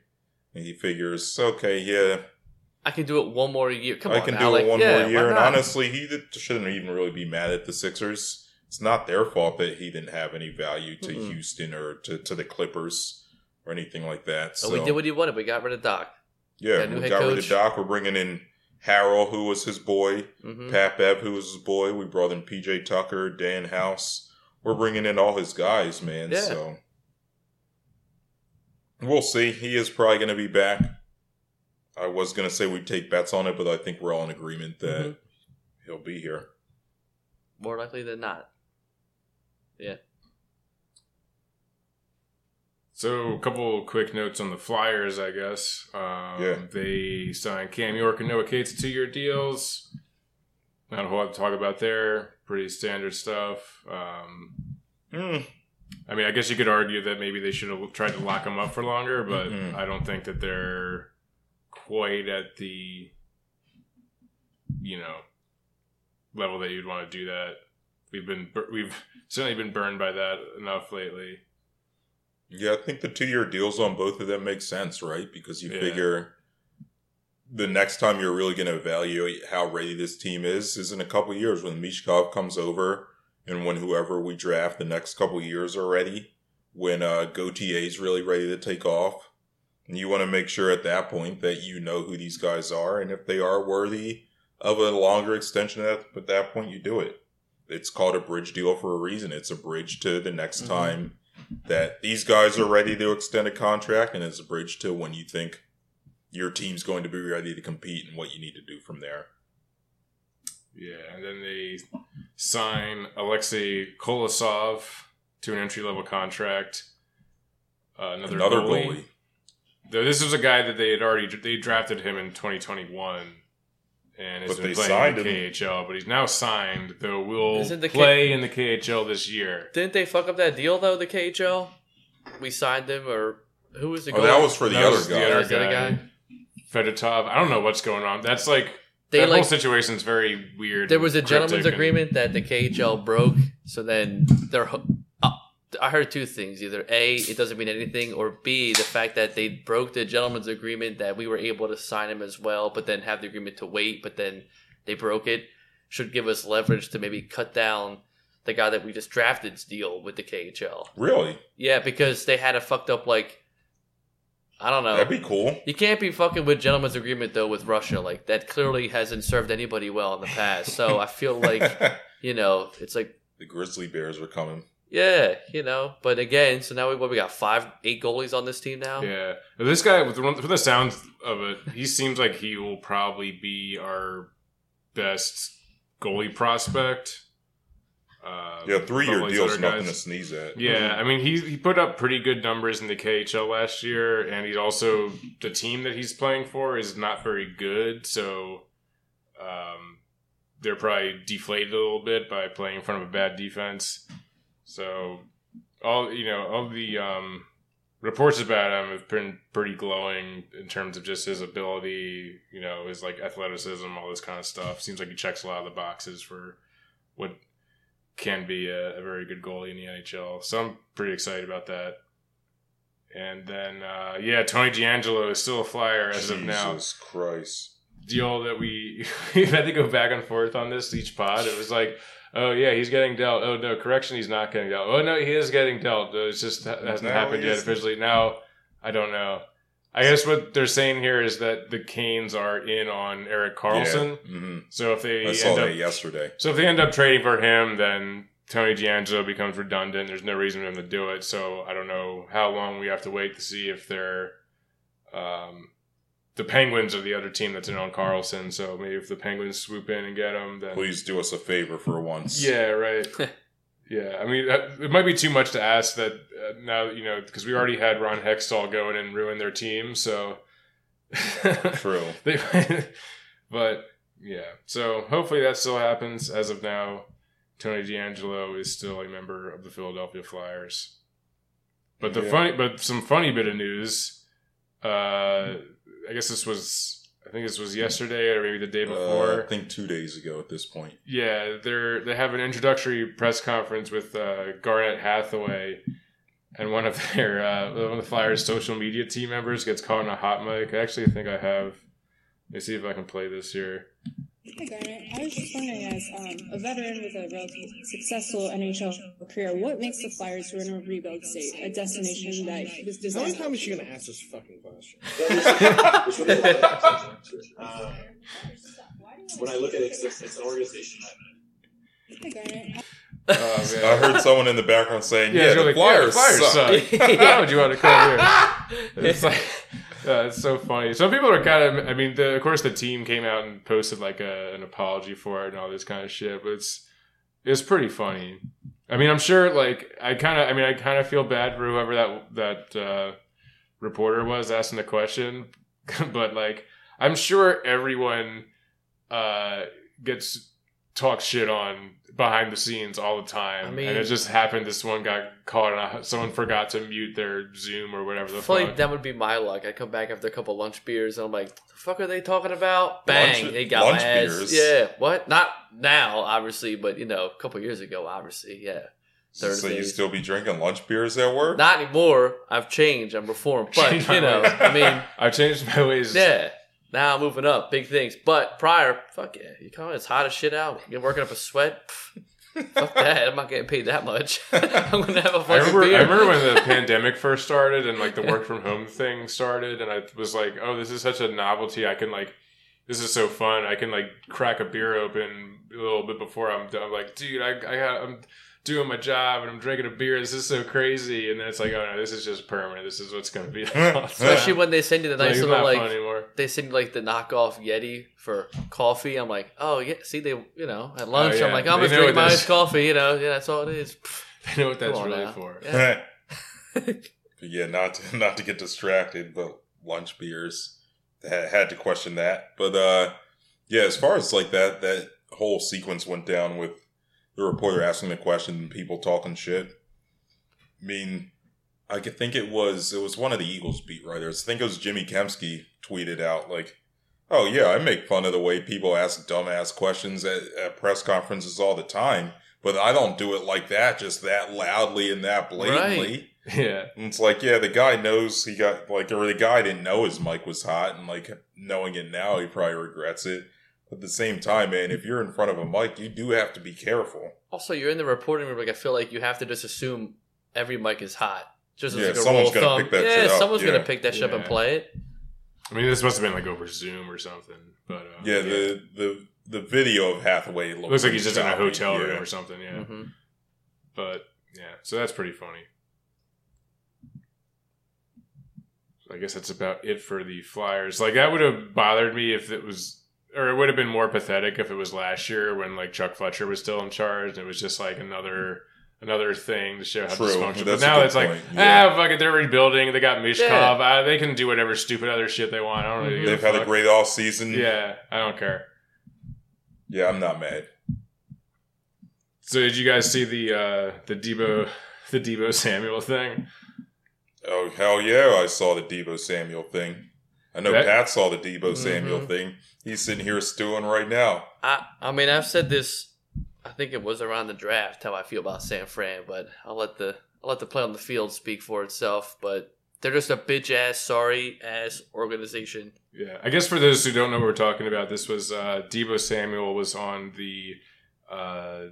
And he figures, okay, yeah, I can do it one more year. Come I on, can do it one yeah, more year. And honestly, he shouldn't even really be mad at the Sixers. It's not their fault that he didn't have any value to Mm-mm. Houston or to, to the Clippers or anything like that. So So we did what he wanted. We got rid of Doc. yeah, got we got rid of. Doc. We're bringing in Harrell, who was his boy. hmm Pat Bev, who was his boy. We brought in PJ Tucker, Dan House. We're bringing in all his guys, man. Yeah. So we'll see. He is probably going to be back. I was going to say we'd take bets on it, but I think we're all in agreement that Mhm. he'll be here. More likely than not. So, a couple quick notes on the Flyers, I guess. Um, Yeah. They signed Cam York and Noah Cates to two year deals. Not a whole lot to talk about there. Pretty standard stuff. Um, Hmm. I mean, I guess you could argue that maybe they should have tried to lock them up for longer, but Mhm. I don't think that they're quite at the, you know, level that you'd want to do that. We've been we've certainly been burned by that enough lately. Yeah, I think the two year deals on both of them make sense, right? Because you Yeah. figure the next time you're really going to evaluate how ready this team is is in a couple years when Michkov comes over and when whoever we draft the next couple years are ready, when uh, Gauthier is really ready to take off. And you want to make sure at that point that you know who these guys are and if they are worthy of a longer extension at, at that point, you do it. It's called a bridge deal for a reason. It's a bridge to the next Mhm. time that these guys are ready to extend a contract, and it's a bridge to when you think your team's going to be ready to compete and what you need to do from there. Yeah, and then they sign Alexei Kolosov to an entry level contract. Uh, another, Another goalie. goalie. Though This was a guy that they had already they drafted him in 2021, and has But been they playing signed in the him. KHL. But he's now signed, though will Isn't the K- play in the KHL this year. Didn't they fuck up that deal though? The KHL, we signed him, or who was the? Oh, that was for the That other was the guy. other That's the other guy. guy? Fedotov. I don't know what's going on. That's like They that like whole situation's very weird. there was a gentleman's cryptic and- agreement that the KHL broke. So then they're. I heard two things: either a, it doesn't mean anything, or b, the fact that they broke the gentleman's agreement that we were able to sign him as well, but then have the agreement to wait, but then they broke it, should give us leverage to maybe cut down the guy that we just drafted's deal with the KHL. Really? Yeah, because they had a fucked up like. I don't know. That'd be cool. You can't be fucking with gentleman's agreement though with Russia. Like that clearly hasn't served anybody well in the past. So I feel like (laughs) you know it's like the Grizzly Bears are coming. Yeah, you know. But again, so now we what we got five, eight goalies on this team now. Yeah, this guy with the, with the sounds of it, he seems like he will probably be our best goalie prospect. Uh, Yeah, three year above all these deal's nothing guys. to sneeze at. Yeah, I mean he he put up pretty good numbers in the KHL last year, and he's also the team that he's playing for is not very good, so um, they're probably deflated a little bit by playing in front of a bad defense. So all you know, all the um, reports about him have been pretty glowing in terms of just his ability, you know, his like athleticism, all this kind of stuff. Seems like he checks a lot of the boxes for what can be a, a very good goalie in the NHL. So I'm pretty excited about that. And then, uh, yeah, Tony DeAngelo is still a flyer as of now. Jesus Christ. Deal that we (laughs) we've had to go back and forth on this each pod. It was like, oh yeah, he's getting dealt. Oh no, correction, he's not getting dealt. Oh no, he is getting dealt. It's just that hasn't No, happened yet officially. Now I don't know. I guess what they're saying here is that the Canes are in on Erik Karlsson. Yeah. hmm So if they I saw end that up yesterday. so if they end up trading for him, then Tony DeAngelo becomes redundant. There's no reason for them to do it. So I don't know how long we have to wait to see if they're um, the Penguins are the other team that's in on Karlsson. So maybe if the Penguins swoop in and get him, then Please do us a favor for once. yeah, right. (laughs) yeah, I mean uh, it might be too much to ask that uh, now you know because we already had Ron Hextall go in and ruin their team. So (laughs) True. (laughs) they, but yeah, so hopefully that still happens. As of now, Tony DeAngelo is still a member of the Philadelphia Flyers. But the Yeah. funny, but some funny bit of news. Uh, I guess this was, I think this was yesterday or maybe the day Uh, before. I think two days ago at this point. Yeah, they're they have an introductory press conference with uh, Garnet Hathaway, and one of their uh, one of the Flyers' social media team members gets caught in a hot mic. Actually, I actually think I have. Let me see if I can play this here. Hi, Garnet. I was just wondering, as um, a veteran with a relatively successful NHL career, what makes the Flyers, who are in a rebuild state, a destination that was How designed? many times is she gonna ask this fucking question? (laughs) Um, when I look at it, it's, it's an organization that Hi, Garnet. Oh, man. I heard someone in the background saying, "Yeah, it's the really- Flyers, yeah, the suck." Flyers suck. (laughs) How would you want to come here? (laughs) It's like, yeah, it's so funny. Some people are kind of. I mean, the, of course, the team came out and posted like a, an apology for it and all this kind of shit. But it's it's pretty funny. I mean, I'm sure. Like, I kind of. I mean, I kind of feel bad for whoever that that uh, reporter was asking the question. (laughs) but like, I'm sure everyone uh, gets talked shit on behind the scenes all the time. I mean- and it just happened. This one got caught, and someone forgot to mute their Zoom or whatever I the feel fuck. like that would be my luck. I come back after a couple lunch beers and I'm like, the fuck are they talking about? Bang, Lunch- they got my ass. beers? Yeah, what? Not now, obviously, but you know, a couple years ago, obviously, yeah. So you still be drinking lunch beers at work? Not anymore. I've changed. I'm reformed. (laughs) But you know. I mean, (laughs) I've changed my ways. yeah. Now I'm moving up, big things. But prior, fuck yeah, you call it, it's hot as shit out. You're working up a sweat. (laughs) Fuck that. I'm not getting paid that much. (laughs) I'm gonna have a I fucking remember, beer. I remember when the pandemic first started and like the work (laughs) from home thing started, and I was like, "Oh, this is such a novelty! I can like this is so fun. I can like crack a beer open a little bit before I'm done. I'm like, dude, I, I got, I'm doing my job and I'm drinking a beer. This is so crazy. And then it's like, oh no, this is just permanent. This is what's gonna be. (laughs) (laughs) Especially when they send you the It's like, nice it's little not like fun anymore. they send you like the knockoff Yeti for coffee. I'm like, oh yeah, see they you know at lunch yeah. I'm like, I'm They just know drinking what my this- iced coffee. You know, yeah, that's all it is. (laughs) They know what that's on really now. for. Yeah. yeah, not to, not to get distracted, but lunch beers had, had to question that. But uh, yeah, as far as like that that whole sequence went down with the reporter asking the question and people talking shit. I mean, I could think it was it was one of the Eagles beat writers. I think it was Jimmy Kempski tweeted out like, "Oh yeah, I make fun of the way people ask dumbass questions at, at press conferences all the time." But I don't do it like that, just that loudly and that blatantly. (laughs) Yeah. And it's like, yeah, the guy knows he got like, or the guy didn't know his mic was hot, and like knowing it now, he probably regrets it. But at the same time, man, if you're in front of a mic, you do have to be careful. Also, you're in the reporting room. Like I feel like you have to just assume every mic is hot. Just Yeah, like a someone's rule of gonna thumb. pick that yeah, shit up, someone's yeah. gonna pick that shit up and Yeah. play it. I mean, this must have been like over Zoom or something. But uh, Yeah, the the the video of Hathaway looks, looks like he's just in a choppy, hotel room yeah. or something. Yeah. hmm But yeah, so that's pretty funny. I guess that's about it for the Flyers. Like that would have bothered me if it was, or it would have been more pathetic if it was last year when like Chuck Fletcher was still in charge. and It was just like another another thing to show how True. dysfunctional. But That's a now good it's like. Yeah. ah, fuck it, they're rebuilding. They got Michkov. Yeah. Ah, they can do whatever stupid other shit they want. I don't really They've had a great off season. Yeah, I don't care. yeah, I'm not mad. So did you guys see the uh the Deebo the Deebo Samuel thing? Oh hell yeah, I saw the Deebo Samuel thing. I know That- Pat saw the Deebo Samuel Mhm. thing. He's sitting here stewing right now. I I mean I've said this. I think it was around the draft how I feel about San Fran, but I'll let the I'll let the play on the field speak for itself. But they're just a bitch ass, sorry ass organization. Yeah, I guess for those who don't know what we're talking about, this was uh, Deebo Samuel was on the uh,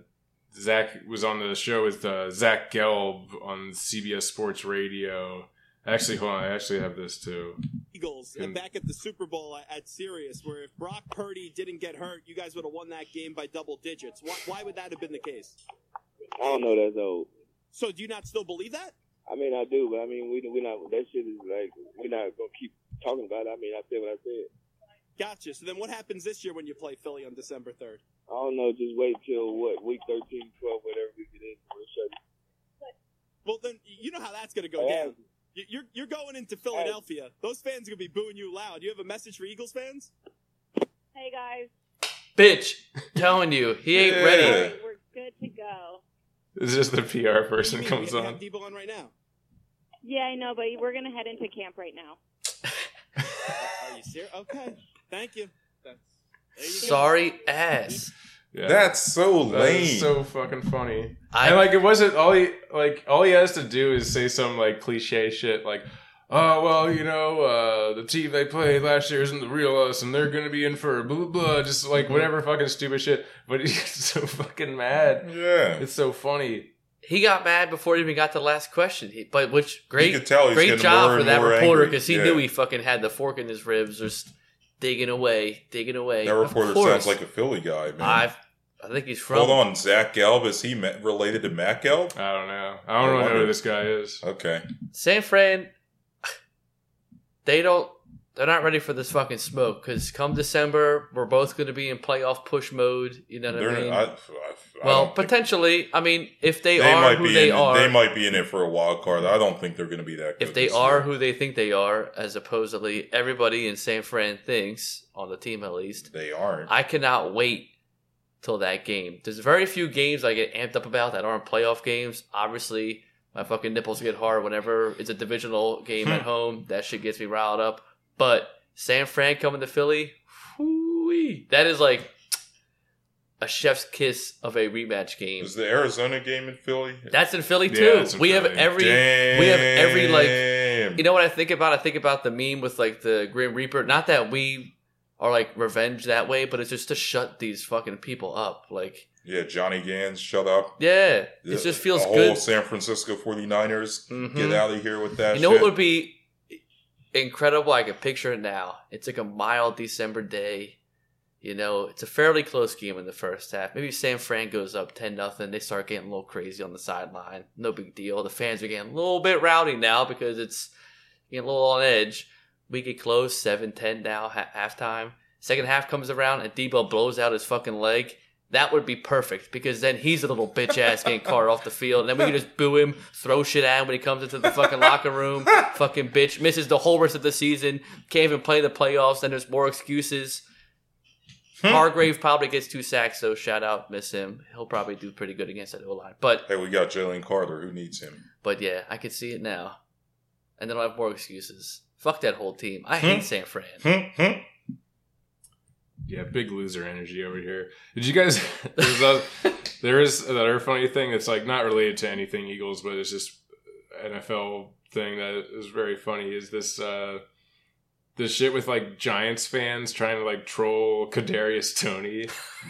Zach was on the show with uh, Zach Gelb on CBS Sports Radio. Actually, hold on, I actually have this too. Eagles uh, And- back at the Super Bowl at, at Sirius, where if Brock Purdy didn't get hurt, you guys would have won that game by double digits. Why, why would that have been the case? I don't know that's old. So do you not still believe that? I mean, I do, but I mean, we we not that shit is like we're not gonna keep talking about it. I mean, I said what I said. Gotcha. So then what happens this year when you play Philly on December 3rd? I don't know. Just wait till what week 13, 12, whatever we get in. We'll show. Well, then you know how that's going to go Yeah. down. You- You're, you're going into Philadelphia. Those fans are going to be booing you loud. You have a message for Eagles fans? Hey guys, Bitch, telling you he ain't Yeah. ready. We're good to go. This is just the PR person you mean? comes on. have Deebo on right now. Yeah, I know, but we're gonna head into camp right now. Are you serious? Okay. Thank you. That's, there you go. Sorry ass. Yeah. That's so That lame. is so fucking funny. I and like it wasn't all he like all he has to do is say some like cliche shit like oh well you know uh the team they played last year isn't the real us and they're gonna be in for blah blah blah just like whatever fucking stupid shit but he's (laughs) so fucking mad yeah. it's so funny he got mad before he even got to the last question. He, but which great, you could tell he's great job more for that reporter because he Yeah. knew he fucking had the fork in his ribs, just digging away, digging away. That reporter course. sounds like a Philly guy, man. I've, I think he's from. Hold on, Zach Gelb is he ma- related to Matt Gelb? I don't know I don't I really know wonder. who this guy is Okay, San Fran, they don't. They're not ready for this fucking smoke because come December, we're both going to be in playoff push mode. You know what I They're- mean? I- I- I well, potentially. I mean, if they, they are might who be they in, are, They might be in it for a wild card. I don't think they're going to be that. Good if they are year. who they think they are, as supposedly everybody in San Fran thinks on the team at least, they aren't. I cannot wait till that game. There's very few games I get amped up about that aren't playoff games. Obviously, my fucking nipples get hard whenever it's a divisional game at hmm. home. That shit gets me riled up. But San Fran coming to Philly, whoo-wee, that is like a chef's kiss of a rematch game. Is the Arizona game in Philly? That's in Philly too. it's in we have Philly. every we have every like you know what I think about? I think about the meme with like the Grim Reaper. Not that we are like revenge that way, but it's just to shut these fucking people up. Like, Yeah, Johnny Gans, shut up. yeah, it just feels the whole good. San Francisco 49ers, Mhm. get out of here with that You know shit. what would be incredible? I can picture it now. It's like a mild December day. You know, it's a fairly close game in the first half. Maybe San Fran goes up 10 nothing. They start getting a little crazy on the sideline. No big deal. The fans are getting a little bit rowdy now because it's getting a little on edge. We get close, 7 10 now, ha- halftime. Second half comes around and Deebo blows out his fucking leg. That would be perfect because then he's a little bitch ass getting carted off the field. And then we can just boo him, throw shit at him when he comes into the fucking locker room. (laughs) Fucking bitch. Misses the whole rest of the season. Can't even play the playoffs. Then there's more excuses. Hmm. Hargrave probably gets two sacks, so shout out, miss him. He'll probably do pretty good against that O line. But Hey, we got Jalen Carter. Who needs him? but yeah, I can see it now. And then I'll have more excuses. Fuck that whole team. I hate hmm. San Fran. Hmm. Yeah, big loser energy over here. Did you guys? (laughs) There's a, there is another funny thing that's like not related to anything Eagles, but it's just NFL thing that is very funny. Is this uh this shit with like Giants fans trying to like troll Kadarius Toney,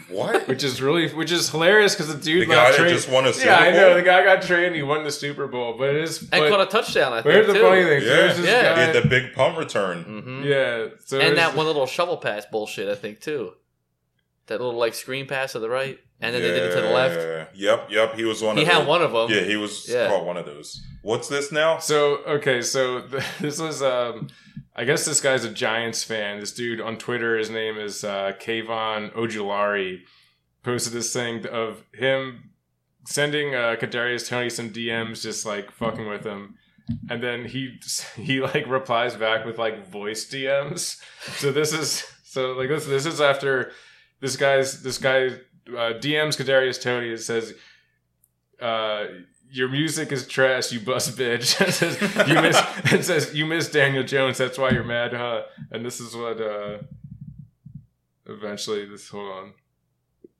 What? (laughs) which is really which is hilarious because the dude The got guy that traded- just won a Super Yeah, I know the guy got traded. He won the Super Bowl, but it is. And but caught a touchdown, I think. Here's think. the funny thing. Yeah. There's this Yeah. He guy- had the big punt return. hmm yeah. So And that one little shovel pass bullshit, I think, too. That little like screen pass to the right, and then they did it to the left. Yep, yep. He was one He of had those. one of them. Yeah, he was Yeah. caught one of those. What's this now? So okay, so th- (laughs) this was um, I guess this guy's a Giants fan. This dude on Twitter, his name is uh, Kayvon Ojulari, posted this thing of him sending uh, Kadarius Toney some DMs, just like fucking with him, and then he (laughs) he like replies back with like voice DMs. So this is so like this this is after this guy's this guy uh, DMs Kadarius Toney and says. Uh, your music is trash, you bust bitch. (laughs) It says, you miss (laughs) it says you miss Daniel Jones, that's why you're mad, huh? And this is what uh eventually this hold on.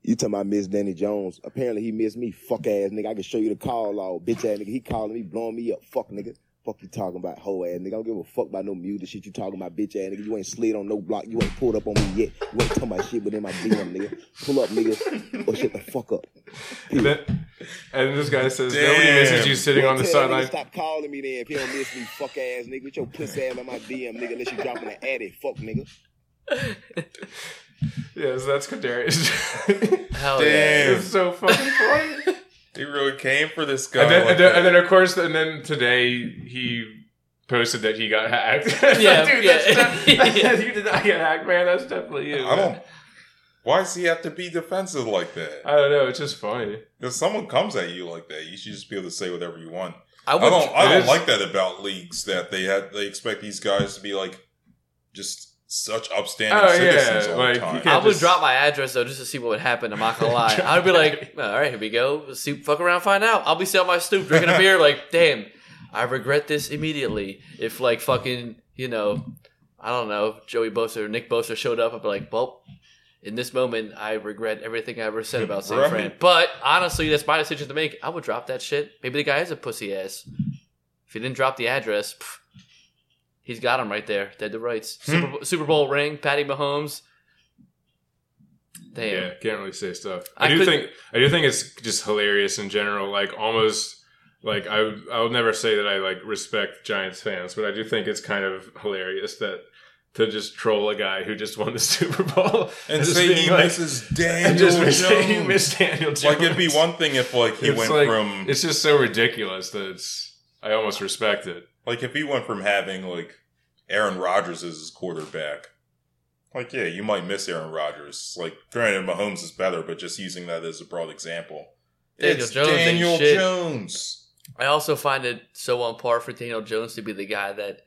You talking about Miss Danny Jones? Apparently he missed me, fuck ass nigga. I can show you the call log, bitch ass nigga. He calling me, blowing me up, fuck nigga. Fuck you talking about, hoe ass nigga. I don't give a fuck about no music shit you talking about, bitch ass nigga. You ain't slid on no block. You ain't pulled up on me yet. You ain't talking about shit within my DM, nigga. Pull up, nigga, or shut the fuck up. And, then, and this guy says Damn. nobody misses you sitting Well, on the tell that nigga sideline. Stop calling me then if you don't miss me, fuck ass nigga. With your pussy ass on my DM, nigga. Unless you dropping an addy, fuck nigga. (laughs) Yes, that's Kadarius. (laughs) Hell Damn. yeah. it's so fucking funny. He really came for this guy. and, then, like and, then, and then of course and then today he posted that he got hacked. (laughs) Yeah, Dude, yeah. That's de- you did not get hacked, man. That's definitely you. I man. don't. Why does he have to be defensive like that? I don't know. It's just funny. If someone comes at you like that, you should just be able to say whatever you want. I I don't. I don't is- like that about leagues that they had. They expect these guys to be like just such upstanding Oh, citizens yeah, all like, the time. I would just- drop my address though just to see what would happen. I'm not gonna (laughs) lie. I would be like, all right, here we go. Let's see, fuck around, find out. I'll be sitting on my stoop drinking a (laughs) beer, like, damn, I regret this immediately. If like fucking, you know, I don't know, Joey Bosa or Nick Bosa showed up, I'd be like, well, in this moment, I regret everything I ever said about (laughs) San Right. Fran. But honestly, that's my decision to make. I would drop that shit. Maybe the guy is a pussy ass. If he didn't drop the address, pff, he's got him right there, dead to rights. Hmm. Super, Super Bowl ring, Patty Mahomes. Damn. Yeah, can't really say stuff. I, I do think I do think it's just hilarious in general. Like almost like I would- I will never say that I like respect Giants fans, but I do think it's kind of hilarious that to just troll a guy who just won the (laughs) Super Bowl and just say being he like- misses (laughs) and (laughs) Daniel just Jones. say you miss Daniel Jones. Like it'd be one thing if like he It's went like- from It's just so ridiculous that it's. I almost respect it. like if he went from having like Aaron Rodgers as his quarterback. Like yeah, you might miss Aaron Rodgers. Like granted, Mahomes is better, but just using that as a broad example. Daniel it's Jones Daniel. Jones. I also find it so on par for Daniel Jones to be the guy that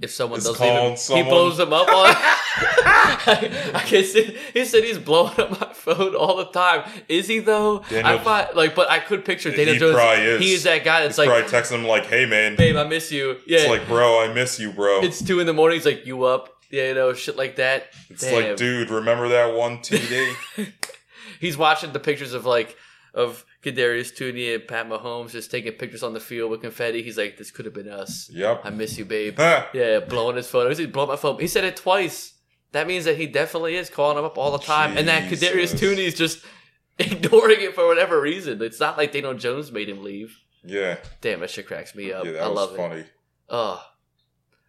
if someone doesn't even, someone- he blows them up on. I, (laughs) (laughs) I can see. He said he's blowing up my phone all the time. Is he though? I thought like, but I could picture Daniel He Jones. probably is. He is that guy that's He's like, probably texting him like, "Hey man, babe, I miss you. Yeah, it's like bro, I miss you, bro." it's two in the morning. He's like, you up? Yeah, you know, shit like that. It's Damn. like, dude, remember that one TD? (laughs) He's watching the pictures of like of Kadarius Toney and Pat Mahomes just taking pictures on the field with confetti. He's like, this could have been us. yep. I miss you, babe. Huh. (laughs) Yeah, blowing his phone. He's blowing my phone. He said it twice. That means that he definitely is calling him up all the time, and that Kadarius Jesus. Toney's just (laughs) ignoring it for whatever reason. It's not like Daniel Jones made him leave. Yeah, Damn, that shit cracks me up. yeah, that I was love it. funny. Oh,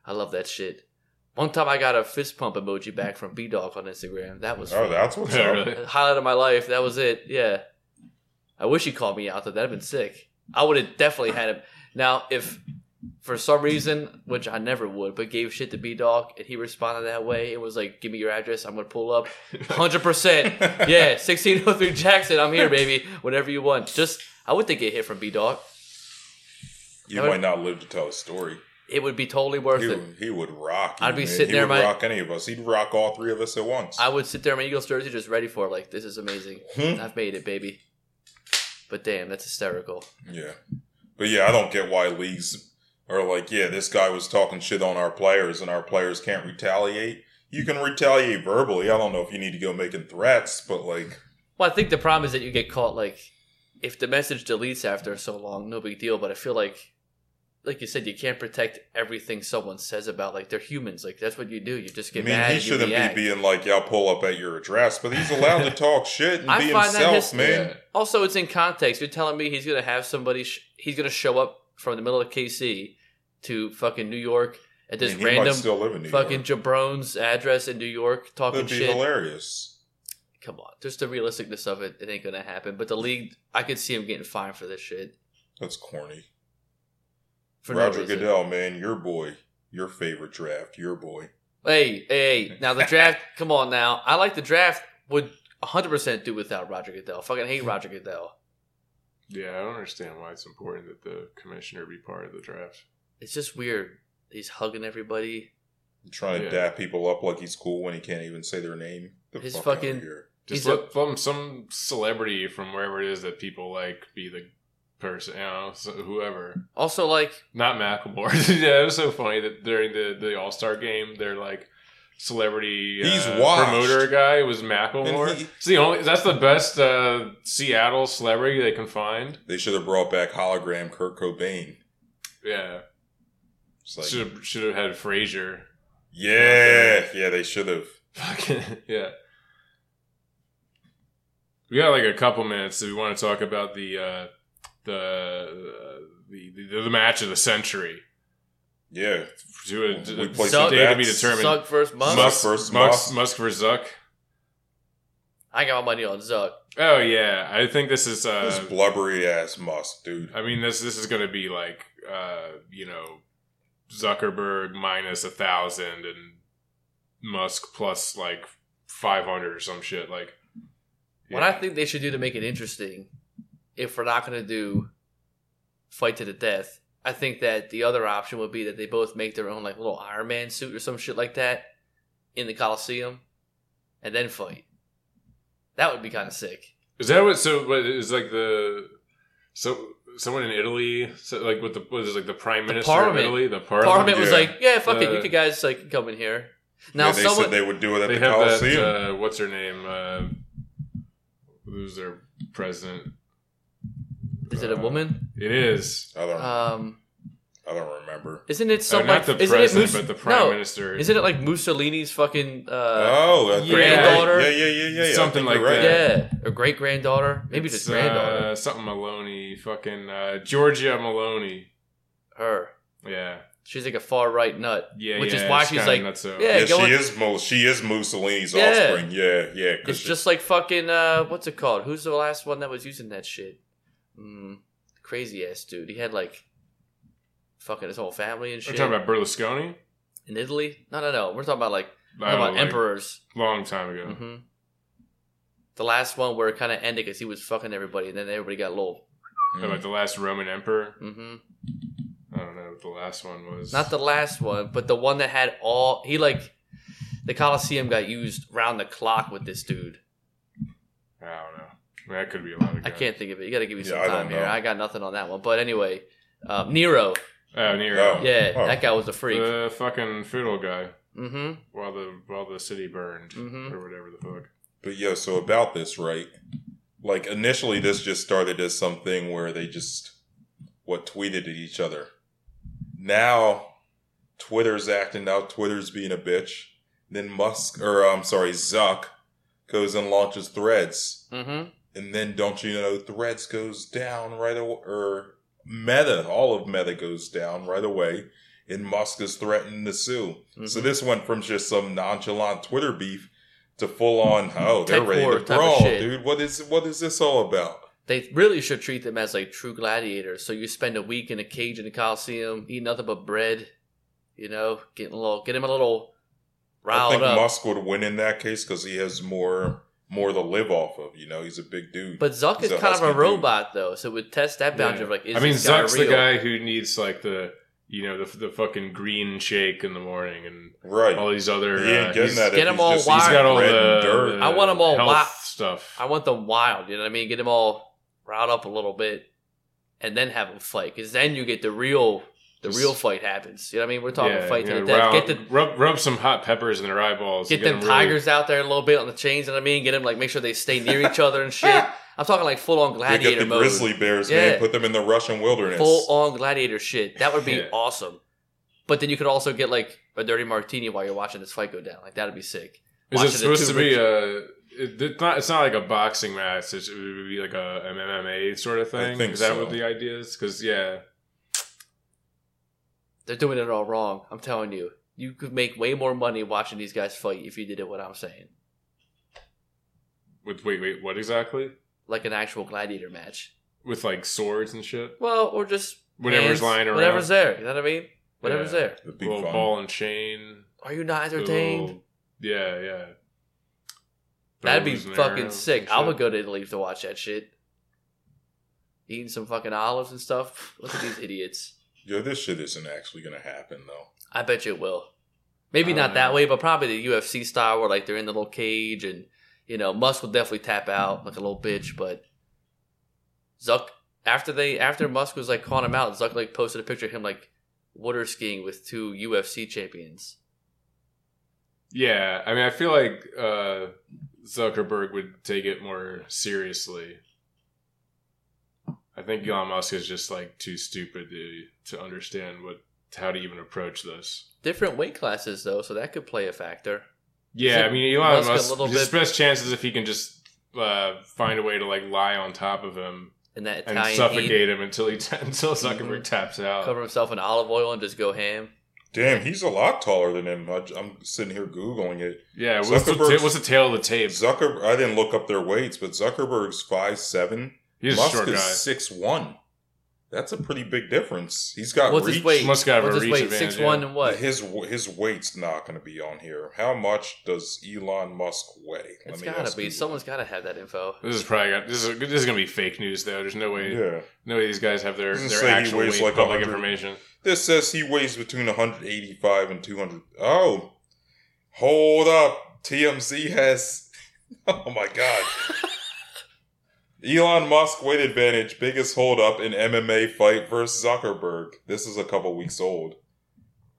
I love that shit. One time I got a fist pump emoji back from B Dog on Instagram. That was Oh, fun. that's what's Yeah, (laughs) up. really. Highlight of my life. That was it. Yeah. I wish he called me out. Though that'd been sick. I would have definitely had him. Now, if for some reason, which I never would, but gave shit to B Dog and he responded that way, it was like, "Give me your address. I'm gonna pull up." Hundred percent. (laughs) Yeah, sixteen oh three Jackson. I'm here, baby. Whatever you want. Just, I would think get hit from B Dog. You might not live to tell a story. It would be totally worth He, it. he would rock. I'd be man. sitting he there, would my- rock any of us. He'd rock all three of us at once. I would sit there in my Eagles jersey, just ready for it. Like this is amazing. Hmm? I've made it, baby. But damn, that's hysterical. Yeah. But yeah, I don't get why leagues are like, yeah, this guy was talking shit on our players and our players can't retaliate. You can retaliate verbally. I don't know if you need to go making threats, but like, Well, I think the problem is that you get caught like if the message deletes after so long, no big deal. But I feel like, like you said, you can't protect everything someone says about like they're humans. Like that's what you do. You just I get mean, mad. he shouldn't be being like, yeah, I'll pull up at your address, but he's allowed to talk (laughs) shit and I be himself, his- man. Yeah. Also, it's in context. You're telling me he's gonna have somebody. Sh- he's gonna show up from the middle of KC to fucking New York at I this mean, random still live in New fucking York. jabron's address in New York talking That'd be shit. hilarious. Come on, just the realisticness of it, it ain't gonna happen. But the league, I could see him getting fined for this shit. That's corny. For Roger reason. Goodell, man, your boy, your favorite draft, your boy. Hey, hey, (laughs) now the draft. come on, now I like the draft. Would 100 percent do without Roger Goodell. Fucking hate hmm. Roger Goodell. Yeah, I don't understand why it's important that the commissioner be part of the draft. It's just weird. He's hugging everybody. Trying to dap people up like he's cool when he can't even say their name. The His fuck outta fucking- here. Just He's a- let some some celebrity from wherever it is that people like be the person, you know, so whoever. Also, like Not Macklemore. (laughs) yeah, it was so funny that during the the All Star game, they're like celebrity He's uh, promoter guy was Macklemore. He- it's the only that's the best uh, Seattle celebrity they can find. They should have brought back hologram Kurt Cobain. Yeah, like, should have should have had Frasier. yeah, yeah, they should have. Fucking (laughs) yeah. We got like a couple minutes. If we want to talk about the uh, the, the the the match of the century. Yeah, To a, We to, played to day to be determined. Zuck versus Musk. Musk versus Musk, Musk. Musk versus Zuck. I got my money on Zuck. Oh yeah, I think this is. Uh, this blubbery ass Musk, dude. I mean, this this is going to be like, uh, you know, Zuckerberg minus a thousand and Musk plus like five hundred or some shit. Like, What I think they should do to make it interesting, if we're not going to do fight to the death, I think that the other option would be that they both make their own like little Iron Man suit or some shit like that in the Coliseum, and then fight. That would be kind of sick. is that what? So what is like the so someone in Italy, so like with the was it, like the prime The minister Parliament. of Italy, the parliament. Parliament was yeah. like, "Yeah, fuck it, Uh, you could guys like come in here." Now yeah, they someone said they would do it at They the have Coliseum. that. Uh, what's her name? Uh, who's their president? Is it a uh, woman? It is. I don't. Um, I don't remember. isn't it Uh, some not like the isn't it president, Mus- but the prime no, minister. Isn't it like Mussolini's fucking uh, oh, I granddaughter? Yeah, yeah, yeah, yeah, yeah. I Something think you're like right. that. yeah, or great granddaughter? Maybe It's, just granddaughter. Uh, something Maloney. Fucking uh, Georgia Maloney. Her. Yeah. She's like a far right nut. Yeah. Which yeah, is why it's she's kinda like, nutso. yeah, Yeah, go she is Mo- she is Mussolini's Yeah. offspring. Yeah, yeah. 'cause It's she- just like fucking uh, what's it called? Who's the last one that was using that shit? Mm, crazy ass dude. He had like fucking his whole family and shit. We're talking about Berlusconi. in Italy. No, no, no. We're talking about like we're talking about like, emperors. Long time ago. hmm The last one where it kind of ended because he was fucking everybody, and then everybody got low. How About the last Roman emperor. hmm I don't know what the last one was. Not the last one, but the one that had all he like. The Coliseum got used round the clock with this dude. I don't know. I mean, that could be a lot of. I can't think of it. You got to give me Yeah, some I don't time here. know. I got nothing on that one. But anyway, um, Nero. Oh, Nero. Oh. Yeah, Oh. that guy was a freak. The fucking fiddle guy. mm-hmm. While the while the city burned Mhm. or whatever the fuck. But yeah, so about this, right? Like initially, this just started as something where they just what tweeted at each other. Now, Twitter's acting out. Twitter's being a bitch. Then Musk, or I'm sorry, Zuck, goes and launches Threads, Mm-hmm. And then don't you know, Threads goes down right away, or Meta, all of Meta goes down right away, and Musk is threatening to sue. Mm-hmm. So this went from just some nonchalant Twitter beef to full on. Oh, they're Tech ready to brawl, dude. What is what is this all about? They really should treat them as like true gladiators. So you spend a week in a cage in the Coliseum, eating nothing but bread, you know, getting a little, get him a little I think up. Musk would win in that case because he has more more to live off of. You know, he's a big dude. but Zuck He's is kind of husky a dude. robot though, so it would test that boundary Yeah. of like, is I mean, this guy Zuck's real? the guy who needs like the you know the the fucking green shake in the morning and Right. all these other. He ain't uh, getting he's- that. Get if him he's all just wild. He's got all bread the, and dirt. the I want 'em all health wild. stuff. I want them wild, you know what I mean? Get them all riled up a little bit, and then have them fight, because then you get the real, the Just- real fight happens. You know what I mean? We're talking yeah, fight to you the death. rub, Get the rub rub some hot peppers in their eyeballs. get and them really- tigers out there a little bit on the chains. You know what I mean? Get them like make sure they stay near each other and shit. (laughs) I'm talking like full on They gladiator get the mode. grizzly bears, Yeah. man. Put them in the Russian wilderness. full on gladiator shit. That would be Yeah. awesome. But then you could also get like a dirty martini while you're watching this fight go down. Like that'd be sick. Is Watching it supposed to be a? Uh, it's not. It's not like a boxing match. It would be like a an MMA sort of thing. think is that so. what the idea is? Because yeah, They're doing it all wrong. I'm telling you. You could make way more money watching these guys fight if you did it what I'm saying. with wait, wait, what exactly? Like an actual gladiator match. With like swords and shit. Well, or just Whatever's hands, lying around. Whatever's there. You know what I mean? Whatever's Yeah. there. It'd be Little fun. ball and chain. Are you not entertained? little- yeah, yeah. That'd be fucking sick. I would go to Italy to watch that shit. Eating some fucking olives and stuff. Look at these (laughs) idiots. Yo, this shit isn't actually gonna happen though. I bet you it will. Maybe not don't that way, but probably the UFC style where like they're in the little cage and you know Musk will definitely tap out like a little bitch. But Zuck after they after Musk was like calling him out, Zuck like posted a picture of him like water skiing with two UFC champions. Yeah, I mean, I feel like uh, Zuckerberg would take it more seriously. I think Elon Musk is just like too stupid to to understand what how to even approach this. Different weight classes though, so that could play a factor. Yeah, I mean, Elon Musk a Musk. little his bit- best chance is if he can just uh, find a way to like lie on top of him And that and suffocate heat, him until he (laughs) until Zuckerberg taps out. cover himself in olive oil and just go ham. Damn, he's a lot taller than him. I, I'm sitting here googling it. Yeah, what's the, Zuckerberg's- what's the tail of the tape? Zuckerberg. I didn't look up their weights, but Zuckerberg's five seven. He's a Musk short is guy. six one. That's a pretty big difference. He's got What's reach. his weight? Musk got a his reach weight? advantage, Six one yeah. and what? His his weight's not going to be on here. How much does Elon Musk weigh? It's me gotta be. Someone's gotta have that info. This is probably got, this is this is gonna be fake news though. There's no way Yeah. no way these guys have their their actual weighs weight like public information. This says he weighs between 185 and 200. Oh, hold up. TMZ has. (laughs) Oh my god. (laughs) Elon Musk weight advantage, biggest hold up in MMA fight versus Zuckerberg. This is a couple weeks old.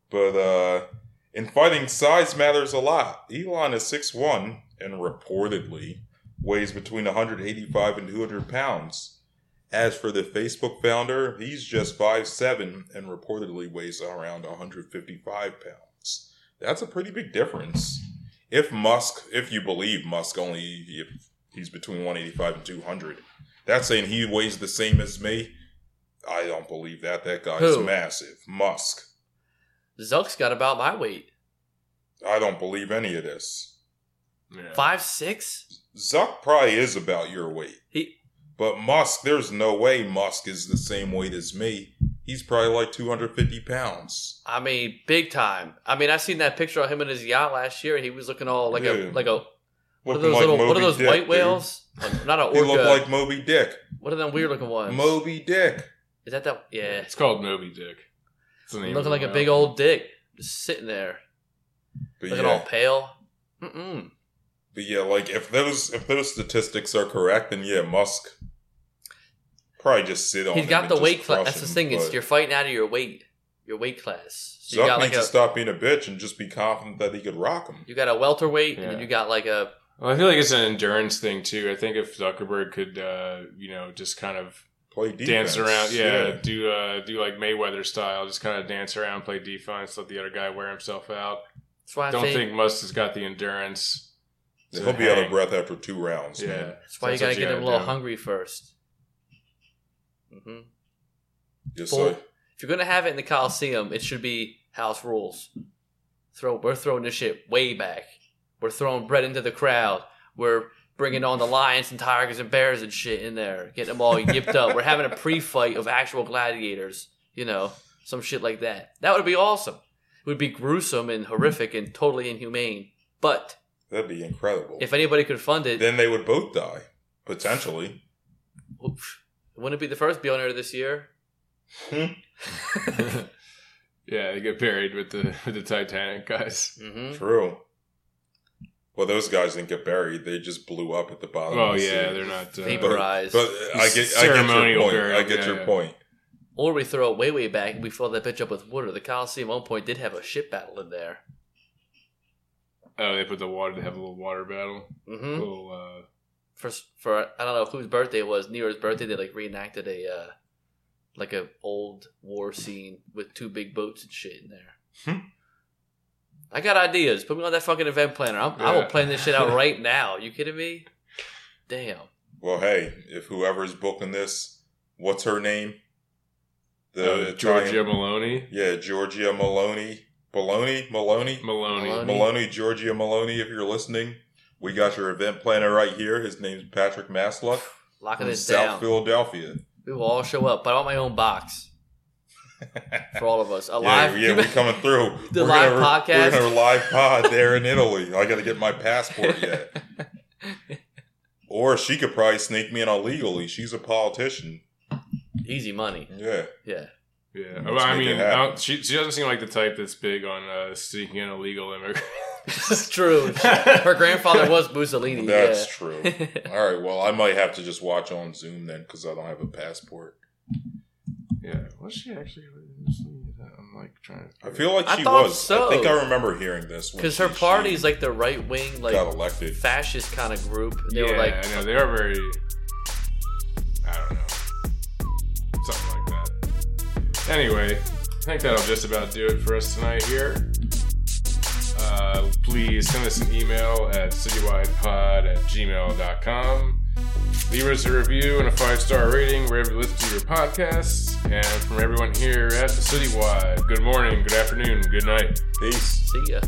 But uh in fighting, size matters a lot. Elon is 6'1 and reportedly weighs between 185 and 200 pounds. As for the Facebook founder, he's just 5'7 and reportedly weighs around 155 pounds. That's a pretty big difference. If Musk, if you believe Musk only, if he's between 185 and 200, that's saying he weighs the same as me. I don't believe that. That guy is massive. Musk. Zuck's got about my weight. I don't believe any of this. Yeah. Five six. Zuck probably is about your weight. He But Musk, there's no way Musk is the same weight as me. He's probably like 250 pounds. I mean, big time. I mean, I seen that picture of him in his yacht last year, he was looking all like Yeah. a like a what are those like little what are those Dick, white whales? Like, Not an (laughs) He orca. looked like Moby Dick. what are them weird looking ones? Moby Dick. Is that that? Yeah, It's called Moby Dick. It's the name looking like a big old dick, just sitting there, But looking yeah, all pale. Mm-mm. but yeah, like if those if those statistics are correct, then yeah, Musk probably just sit on. He's got the weight class. That's the thing. It's you're fighting out of your weight, your weight class. So Zuck you got needs like to a stop being a bitch and just be confident that he could rock him. you got a welterweight, and then you got like a Well, I feel like it's an endurance thing too. I think if Zuckerberg could, uh, you know, just kind of Play defense. dance around, yeah, do uh, do like Mayweather style, just kind of dance around, play defense, let the other guy wear himself out. That's why I Don't think, think Musk has got the endurance. to He'll be out of hang. breath after two rounds. Yeah, man. that's why you gotta what get him a little do. hungry first. hmm Just Full- like If you're gonna have it in the Coliseum, it should be House rules. Throw we're throwing this shit way back. We're throwing bread into the crowd. We're bringing on the lions and tigers and bears and shit in there, getting them all yipped up. We're having a pre-fight of actual gladiators. You know, some shit like that. That would be awesome. It would be gruesome and horrific and totally inhumane. But That'd be incredible. if anybody could fund it, then they would both die potentially. wouldn't it be the first billionaire this year? (laughs) Yeah, they get buried with the with the Titanic guys. Mm-hmm. True. Well, those guys didn't get buried; they just blew up at the bottom. Oh of the yeah, sea. they're not uh, But, Vaporized. but I get, I get your point. burial, I get yeah, your yeah. point. Or we throw it way, way back and we fill that bitch up with water. The Coliseum at one point did have a ship battle in there. Oh, they put the water. They have a little water battle. Mm-hmm. Little. Uh, For for I don't know whose birthday it was. Nero's birthday. They like reenacted a uh, like a old war scene with two big boats and shit in there. I got ideas. Put me on that fucking event planner. I'm, I will plan this shit out (laughs) right now. You kidding me? Damn. Well, hey, if whoever's booking this, what's her name? uh, Italian- Giorgia Maloney. Yeah, Georgia Maloney. Maloney? Maloney? Maloney. Maloney. Maloney, Georgia Maloney, if you're listening. We got your event planner right here. His name's Patrick Masluck Locking from it South down. Philadelphia. We will all show up, but I want my own box for all of us. A live. yeah, yeah, we're coming through. (laughs) The we're live gonna, podcast? We're gonna live pod there in Italy. I got to get my passport yet. (laughs) or she could probably sneak me in illegally. She's a politician. Easy money. Yeah. Yeah. Yeah, Let's well, I mean. I don't- she she doesn't seem like the type that's big on uh, sneaking in illegal immigrants. It's true. (laughs) Her grandfather was Mussolini. That's yeah. true. All right. Well, I might have to just watch on Zoom then because I don't have a passport. Yeah, was she actually? I'm like trying. To I feel like she thought was. so. I think I remember hearing this when Because her she- party's like the right wing, like got elected. fascist kind of group. They yeah, were like, I know they are very. I don't know, something like that. Anyway, I think that'll just about do it for us tonight here. Uh, please send us an email at citywidepod at gmail.com. Leave us a review and a five star rating wherever you listen to your podcasts. And from everyone here at the Citywide, good morning, good afternoon, good night. Peace. see ya.